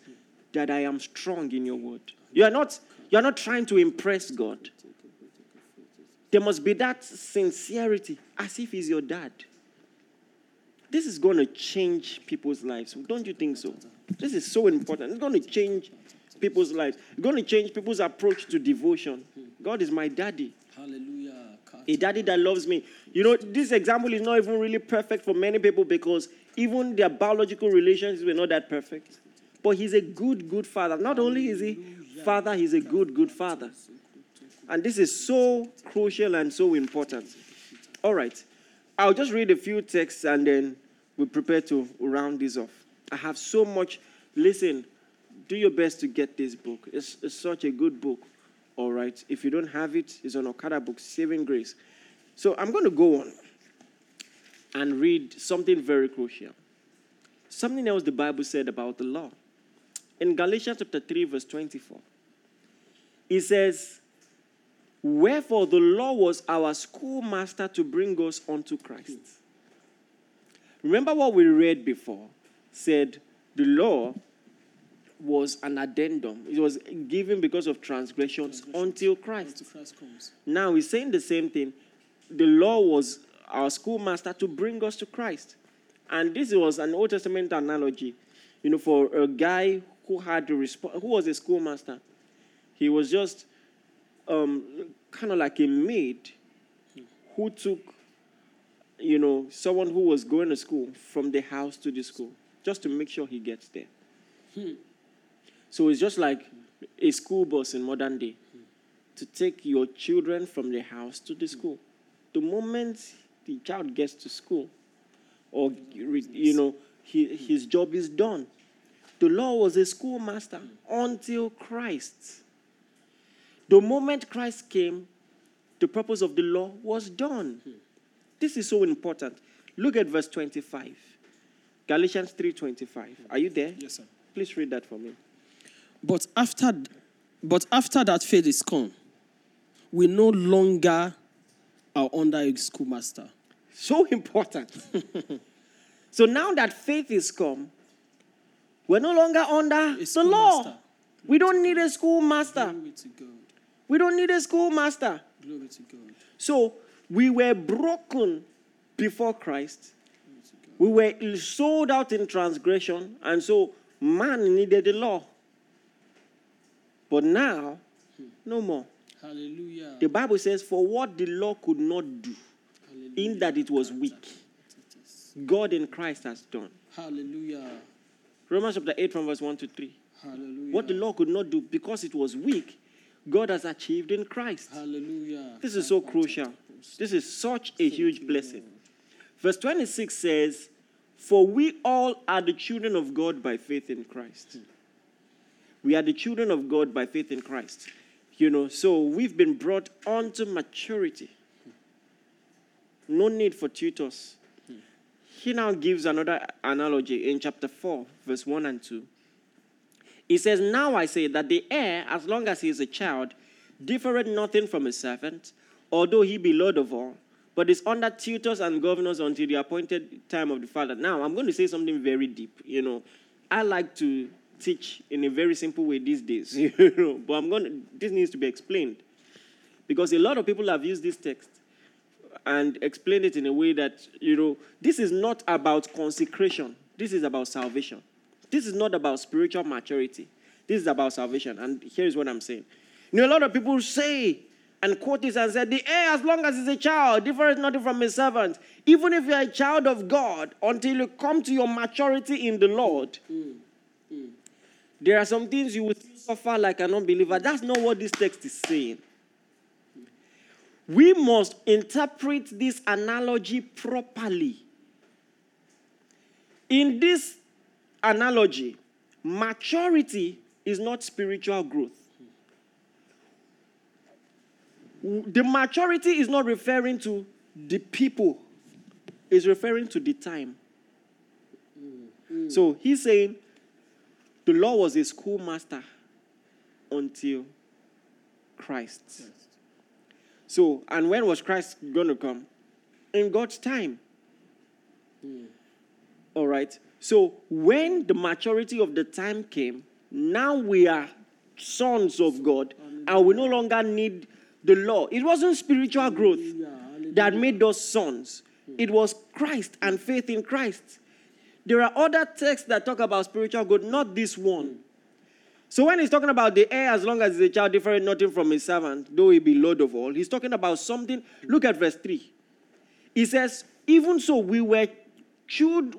that I am strong in your word. You are not, you are not trying to impress God. There must be that sincerity, as if he's your dad. This is going to change people's lives. Don't you think so? This is so important. It's going to change people's lives. It's going to change people's approach to devotion. God is my daddy, Hallelujah. a daddy that loves me. You know, this example is not even really perfect for many people because even their biological relations were not that perfect. But he's a good, good father. Not only is he father, he's a good, good father. And this is so crucial and so important. All right. I'll just read a few texts and then we prepare to round this off. I have so much. Listen, do your best to get this book. It's, it's such a good book. All right. If you don't have it, it's on Okada book, Saving Grace. So I'm going to go on and read something very crucial. Something else the Bible said about the law. In Galatians chapter 3, verse 24, it says, Wherefore the law was our schoolmaster to bring us unto Christ. Hmm. Remember what we read before? Said the law was an addendum. It was given because of transgressions until Christ. Until Christ comes. Now he's saying the same thing. The law was our schoolmaster to bring us to Christ. And this was an Old Testament analogy, you know, for a guy who had to respond, who was a schoolmaster. He was just um, kind of like a maid who took, you know, someone who was going to school from the house to the school just to make sure he gets there. Hmm. So it's just like a school bus in modern day to take your children from the house to the hmm. school. The moment the child gets to school, or you know, he, his job is done. The law was a schoolmaster hmm. until Christ. The moment Christ came, the purpose of the law was done. Hmm. This is so important. Look at verse 25. Galatians 3:25. Are you there? Yes, sir. Please read that for me. But after, but after that faith is come, we no longer are under a schoolmaster. So important. so now that faith is come, we're no longer under the law. We don't need a schoolmaster. Glory to God. We don't need a schoolmaster. Glory to God. So we were broken before Christ. We were sold out in transgression, and so man needed the law. But now, no more. Hallelujah. The Bible says, For what the law could not do, Hallelujah. in that it was weak, God in Christ has done. Hallelujah. Romans chapter 8, from verse 1 to 3. Hallelujah. What the law could not do because it was weak, God has achieved in Christ. Hallelujah. This is so crucial. This is such a huge blessing. Verse 26 says, For we all are the children of God by faith in Christ. We are the children of God by faith in Christ. You know, so we've been brought onto maturity. No need for tutors. He now gives another analogy in chapter 4, verse 1 and 2. He says, Now I say that the heir, as long as he is a child, differeth nothing from a servant, although he be Lord of all, but is under tutors and governors until the appointed time of the Father. Now, I'm going to say something very deep. You know, I like to teach in a very simple way these days, you know, but I'm going to, this needs to be explained. Because a lot of people have used this text and explained it in a way that, you know, this is not about consecration, this is about salvation. This is not about spiritual maturity. This is about salvation. And here's what I'm saying. You know, a lot of people say and quote this and say, the heir, as long as he's a child, different nothing from a servant. Even if you're a child of God, until you come to your maturity in the Lord, mm. Mm. there are some things you will suffer like an unbeliever. That's not what this text is saying. We must interpret this analogy properly. In this analogy, maturity is not spiritual growth. The maturity is not referring to the people, it's referring to the time. So he's saying the law was a schoolmaster until Christ. So, and when was Christ going to come? In God's time. Mm. All right. So when the maturity of the time came, now we are sons of God and we no longer need the law. It wasn't spiritual growth that made us sons, it was Christ and faith in Christ. There are other texts that talk about spiritual growth, not this one. So when he's talking about the heir, as long as he's a child, different nothing from a servant, though he be Lord of all, he's talking about something. Look at verse 3. He says, Even so, we were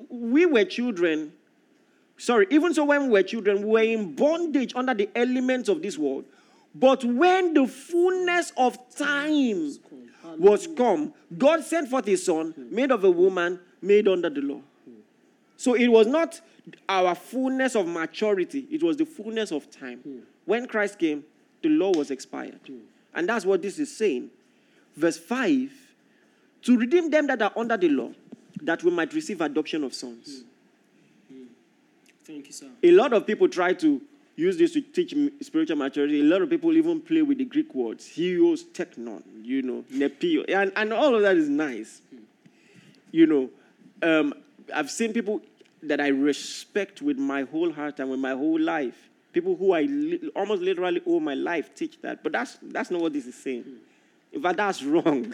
we were children. Sorry, even so, when we were children, we were in bondage under the elements of this world. But when the fullness of time was come, God sent forth his son, made of a woman, made under the law. So it was not our fullness of maturity, it was the fullness of time. When Christ came, the law was expired. And that's what this is saying. Verse 5 to redeem them that are under the law, that we might receive adoption of sons. Hmm. Hmm. Thank you, sir. A lot of people try to use this to teach spiritual maturity. A lot of people even play with the Greek words, huios, teknon, you know, nepio, and, and all of that is nice. Hmm. You know, um, I've seen people that I respect with my whole heart and with my whole life. People who I li- almost literally owe my life teach that, but that's that's not what this is saying. In fact, that's wrong.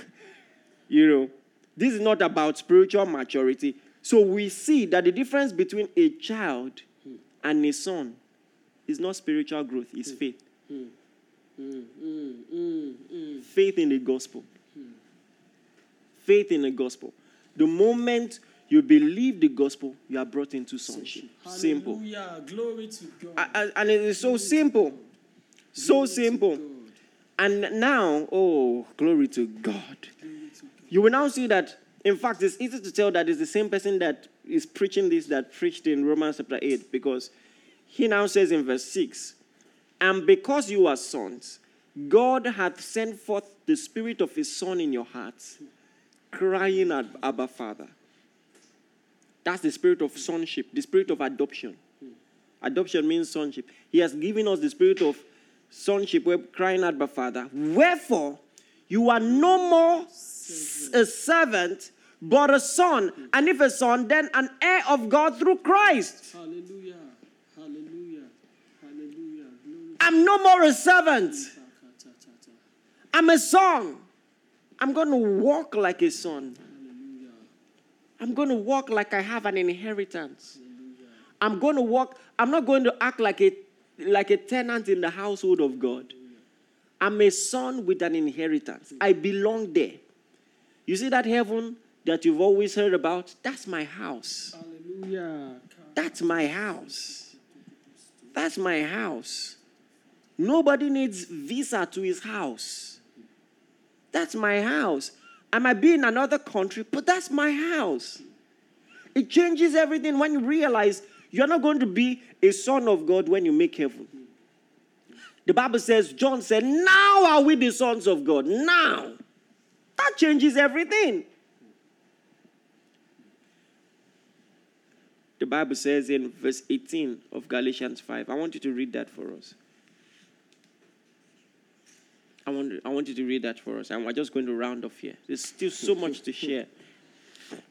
You know, this is not about spiritual maturity. So we see that the difference between a child and a son is not spiritual growth, it's mm. faith. Mm. Mm. Faith in the gospel. Faith in the gospel. The moment you believe the gospel, you are brought into sonship. Simple. Glory to God. And it is so simple. So simple. And now, oh, glory to God. You will now see that, in fact, it's easy to tell that it's the same person that is preaching this that preached in Romans chapter 8 because he now says in verse 6 And because you are sons, God hath sent forth the Spirit of His Son in your hearts, crying at Abba Father. That's the spirit of sonship, the spirit of adoption. Adoption means sonship. He has given us the spirit of sonship, we're crying out, Abba Father. Wherefore, you are no more a servant, but a son. And if a son, then an heir of God through Christ. Hallelujah. Hallelujah. Hallelujah. I'm no more a servant. I'm a son. I'm going to walk like a son. I'm going to walk like I have an inheritance. I'm going to walk, I'm not going to act like a, like a tenant in the household of God. I'm a son with an inheritance. I belong there. You see that heaven that you've always heard about? That's my house. Hallelujah. That's my house. That's my house. Nobody needs visa to his house. That's my house. I might be in another country, but that's my house. It changes everything when you realize you're not going to be a son of God when you make heaven. The Bible says, John said, Now are we the sons of God. Now. That changes everything. The Bible says in verse 18 of Galatians 5. I want you to read that for us. I want, I want you to read that for us. And we're just going to round off here. There's still so much to share.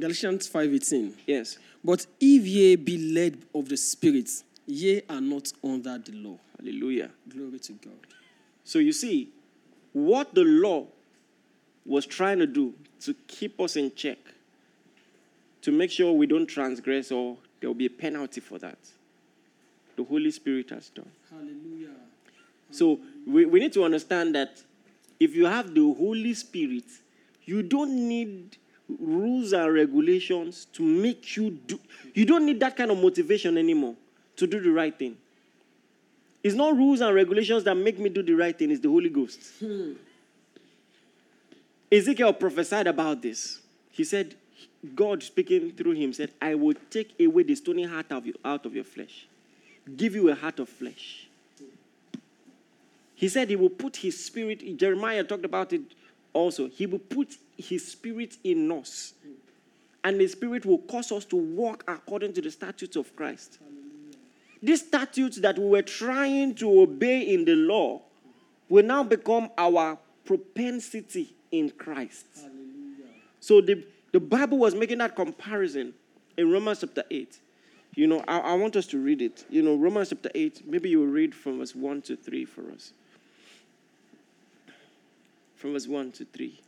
Galatians 5:18. Yes. But if ye be led of the Spirit, ye are not under the law. Hallelujah. Glory to God. So you see, what the law was trying to do to keep us in check, to make sure we don't transgress or there will be a penalty for that, the Holy Spirit has done. Hallelujah. So we, we need to understand that if you have the Holy Spirit, you don't need rules and regulations to make you do, you don't need that kind of motivation anymore to do the right thing. It's not rules and regulations that make me do the right thing, it's the Holy Ghost. Hmm. Ezekiel prophesied about this. He said, God speaking through him said, I will take away the stony heart of you, out of your flesh, give you a heart of flesh. He said he will put his spirit, Jeremiah talked about it also. He will put his spirit in us. And the spirit will cause us to walk according to the statutes of Christ. These statutes that we were trying to obey in the law will now become our propensity in Christ. So the, the Bible was making that comparison in Romans chapter 8. You know, I, I want us to read it. You know, Romans chapter 8, maybe you will read from verse 1 to 3 for us. From verse 1 to 3.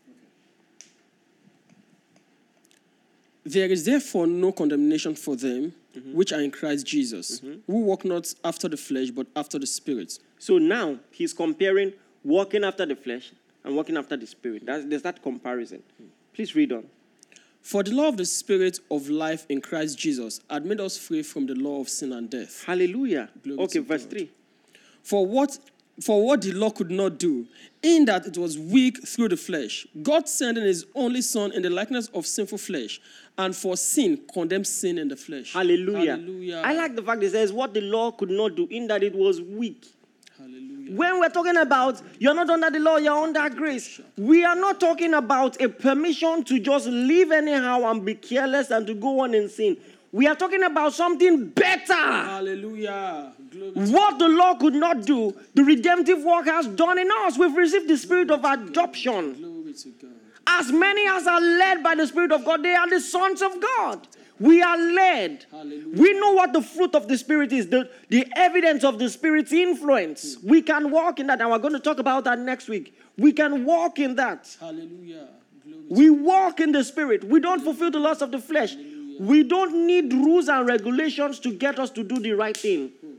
There is therefore no condemnation for them mm-hmm. which are in Christ Jesus, mm-hmm. who walk not after the flesh, but after the Spirit. So now he's comparing walking after the flesh and walking after the spirit. That's, there's that comparison. Please read on. For the law of the Spirit of life in Christ Jesus had made us free from the law of sin and death. Hallelujah. Glory okay, verse God. 3. For what for what the law could not do, in that it was weak through the flesh, God sending his only son in the likeness of sinful flesh, and for sin condemned sin in the flesh. Hallelujah. Hallelujah. I like the fact it says what the law could not do, in that it was weak. When we're talking about you're not under the law, you're under grace, we are not talking about a permission to just live anyhow and be careless and to go on in sin. We are talking about something better. Hallelujah. Glory What the law could not do, the redemptive work has done in us. We've received the spirit of adoption. glory to God. As many as are led by the Spirit of God, they are the sons of God. We are led. Hallelujah. We know what the fruit of the Spirit is, the, the evidence of the Spirit's influence. Hmm. We can walk in that, and we're going to talk about that next week. We can walk in that. Hallelujah. Glory We walk in the Spirit. We don't fulfill the lust of the flesh. We don't need rules and regulations to get us to do the right thing. Hmm.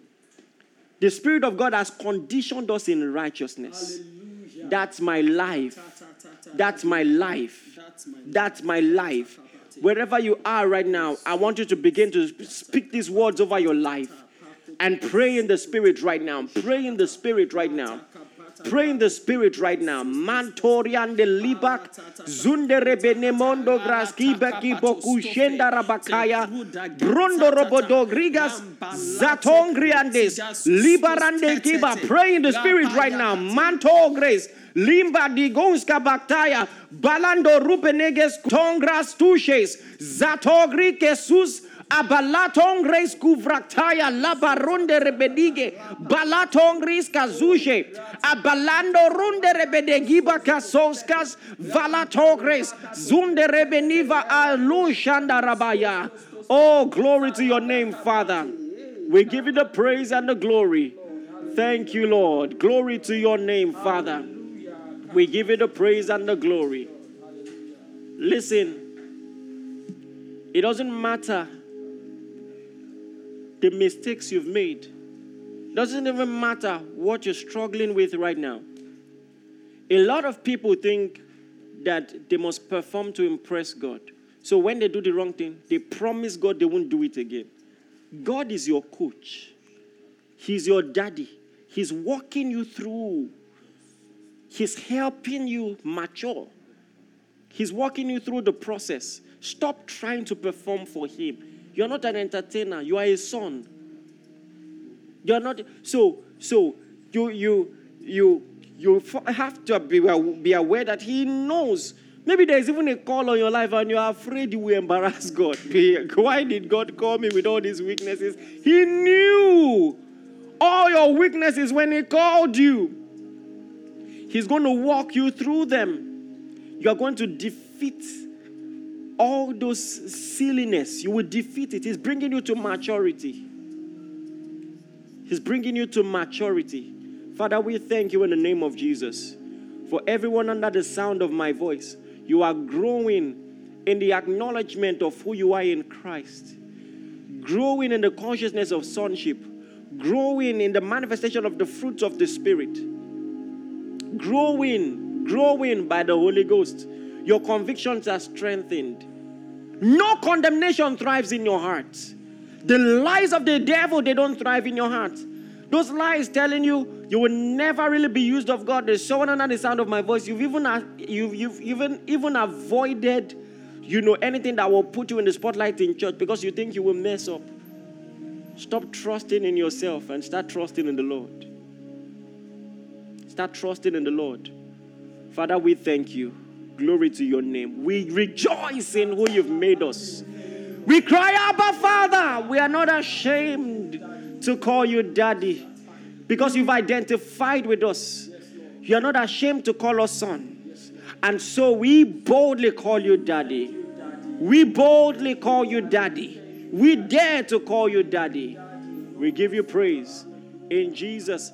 The Spirit of God has conditioned us in righteousness. Hallelujah. That's my life. That's my life. That's my life. Wherever you are right now, I want you to begin to speak these words over your life and pray in the spirit right now. Pray in the spirit right now. Pray in the spirit right now. Mantorian de libak zundere benemondo graski beki boku shenda rabakaya brundo robodo grigas zatongriandes liberande kiba. Pray in the spirit right now. Manto grace. Limba di gonska baktaya, balando rupeneges tongras tushes, zatogri kesus, abalatongres kuvraktaya, labarunde rebedige, balatongris kazushe, abalando runde rebedegiba kasoskas, valatogres, zunde rebeniva alushanda rabaya. Oh, glory to your name, Father. We give you the praise and the glory. Thank you, Lord. Glory to your name, Father. We give you the praise and the glory. Listen, it doesn't matter the mistakes you've made. Doesn't even matter what you're struggling with right now. A lot of people think that they must perform to impress God. So when they do the wrong thing, they promise God they won't do it again. God is your coach. He's your daddy. He's walking you through. He's helping you mature. He's walking you through the process. Stop trying to perform for Him. You're not an entertainer. You are a son. You're not. So, so you you you you have to be, be aware that He knows. Maybe there's even a call on your life and you're afraid you will embarrass God. Why did God call me with all these weaknesses? He knew all your weaknesses when He called you. He's going to walk you through them. You are going to defeat all those silliness. You will defeat it. He's bringing you to maturity. He's bringing you to maturity. Father, we thank you in the name of Jesus. For everyone under the sound of my voice, you are growing in the acknowledgement of who you are in Christ, growing in the consciousness of sonship, growing in the manifestation of the fruits of the Spirit, growing, growing by the Holy Ghost. Your convictions are strengthened. No condemnation thrives in your heart. The lies of the devil, they don't thrive in your heart. Those lies telling you you will never really be used of God. There's someone under the sound of my voice. You've even uh, you've, you've even even avoided, you know, anything that will put you in the spotlight in church because you think you will mess up. Stop trusting in yourself and start trusting in the Lord. Start trusting in the Lord. Father, we thank you. Glory to your name. We rejoice in who you've made us. We cry, Abba, Father. We are not ashamed to call you Daddy because you've identified with us. You are not ashamed to call us son. And so we boldly call you Daddy. We boldly call you Daddy. We dare to call you Daddy. We give you praise. In Jesus'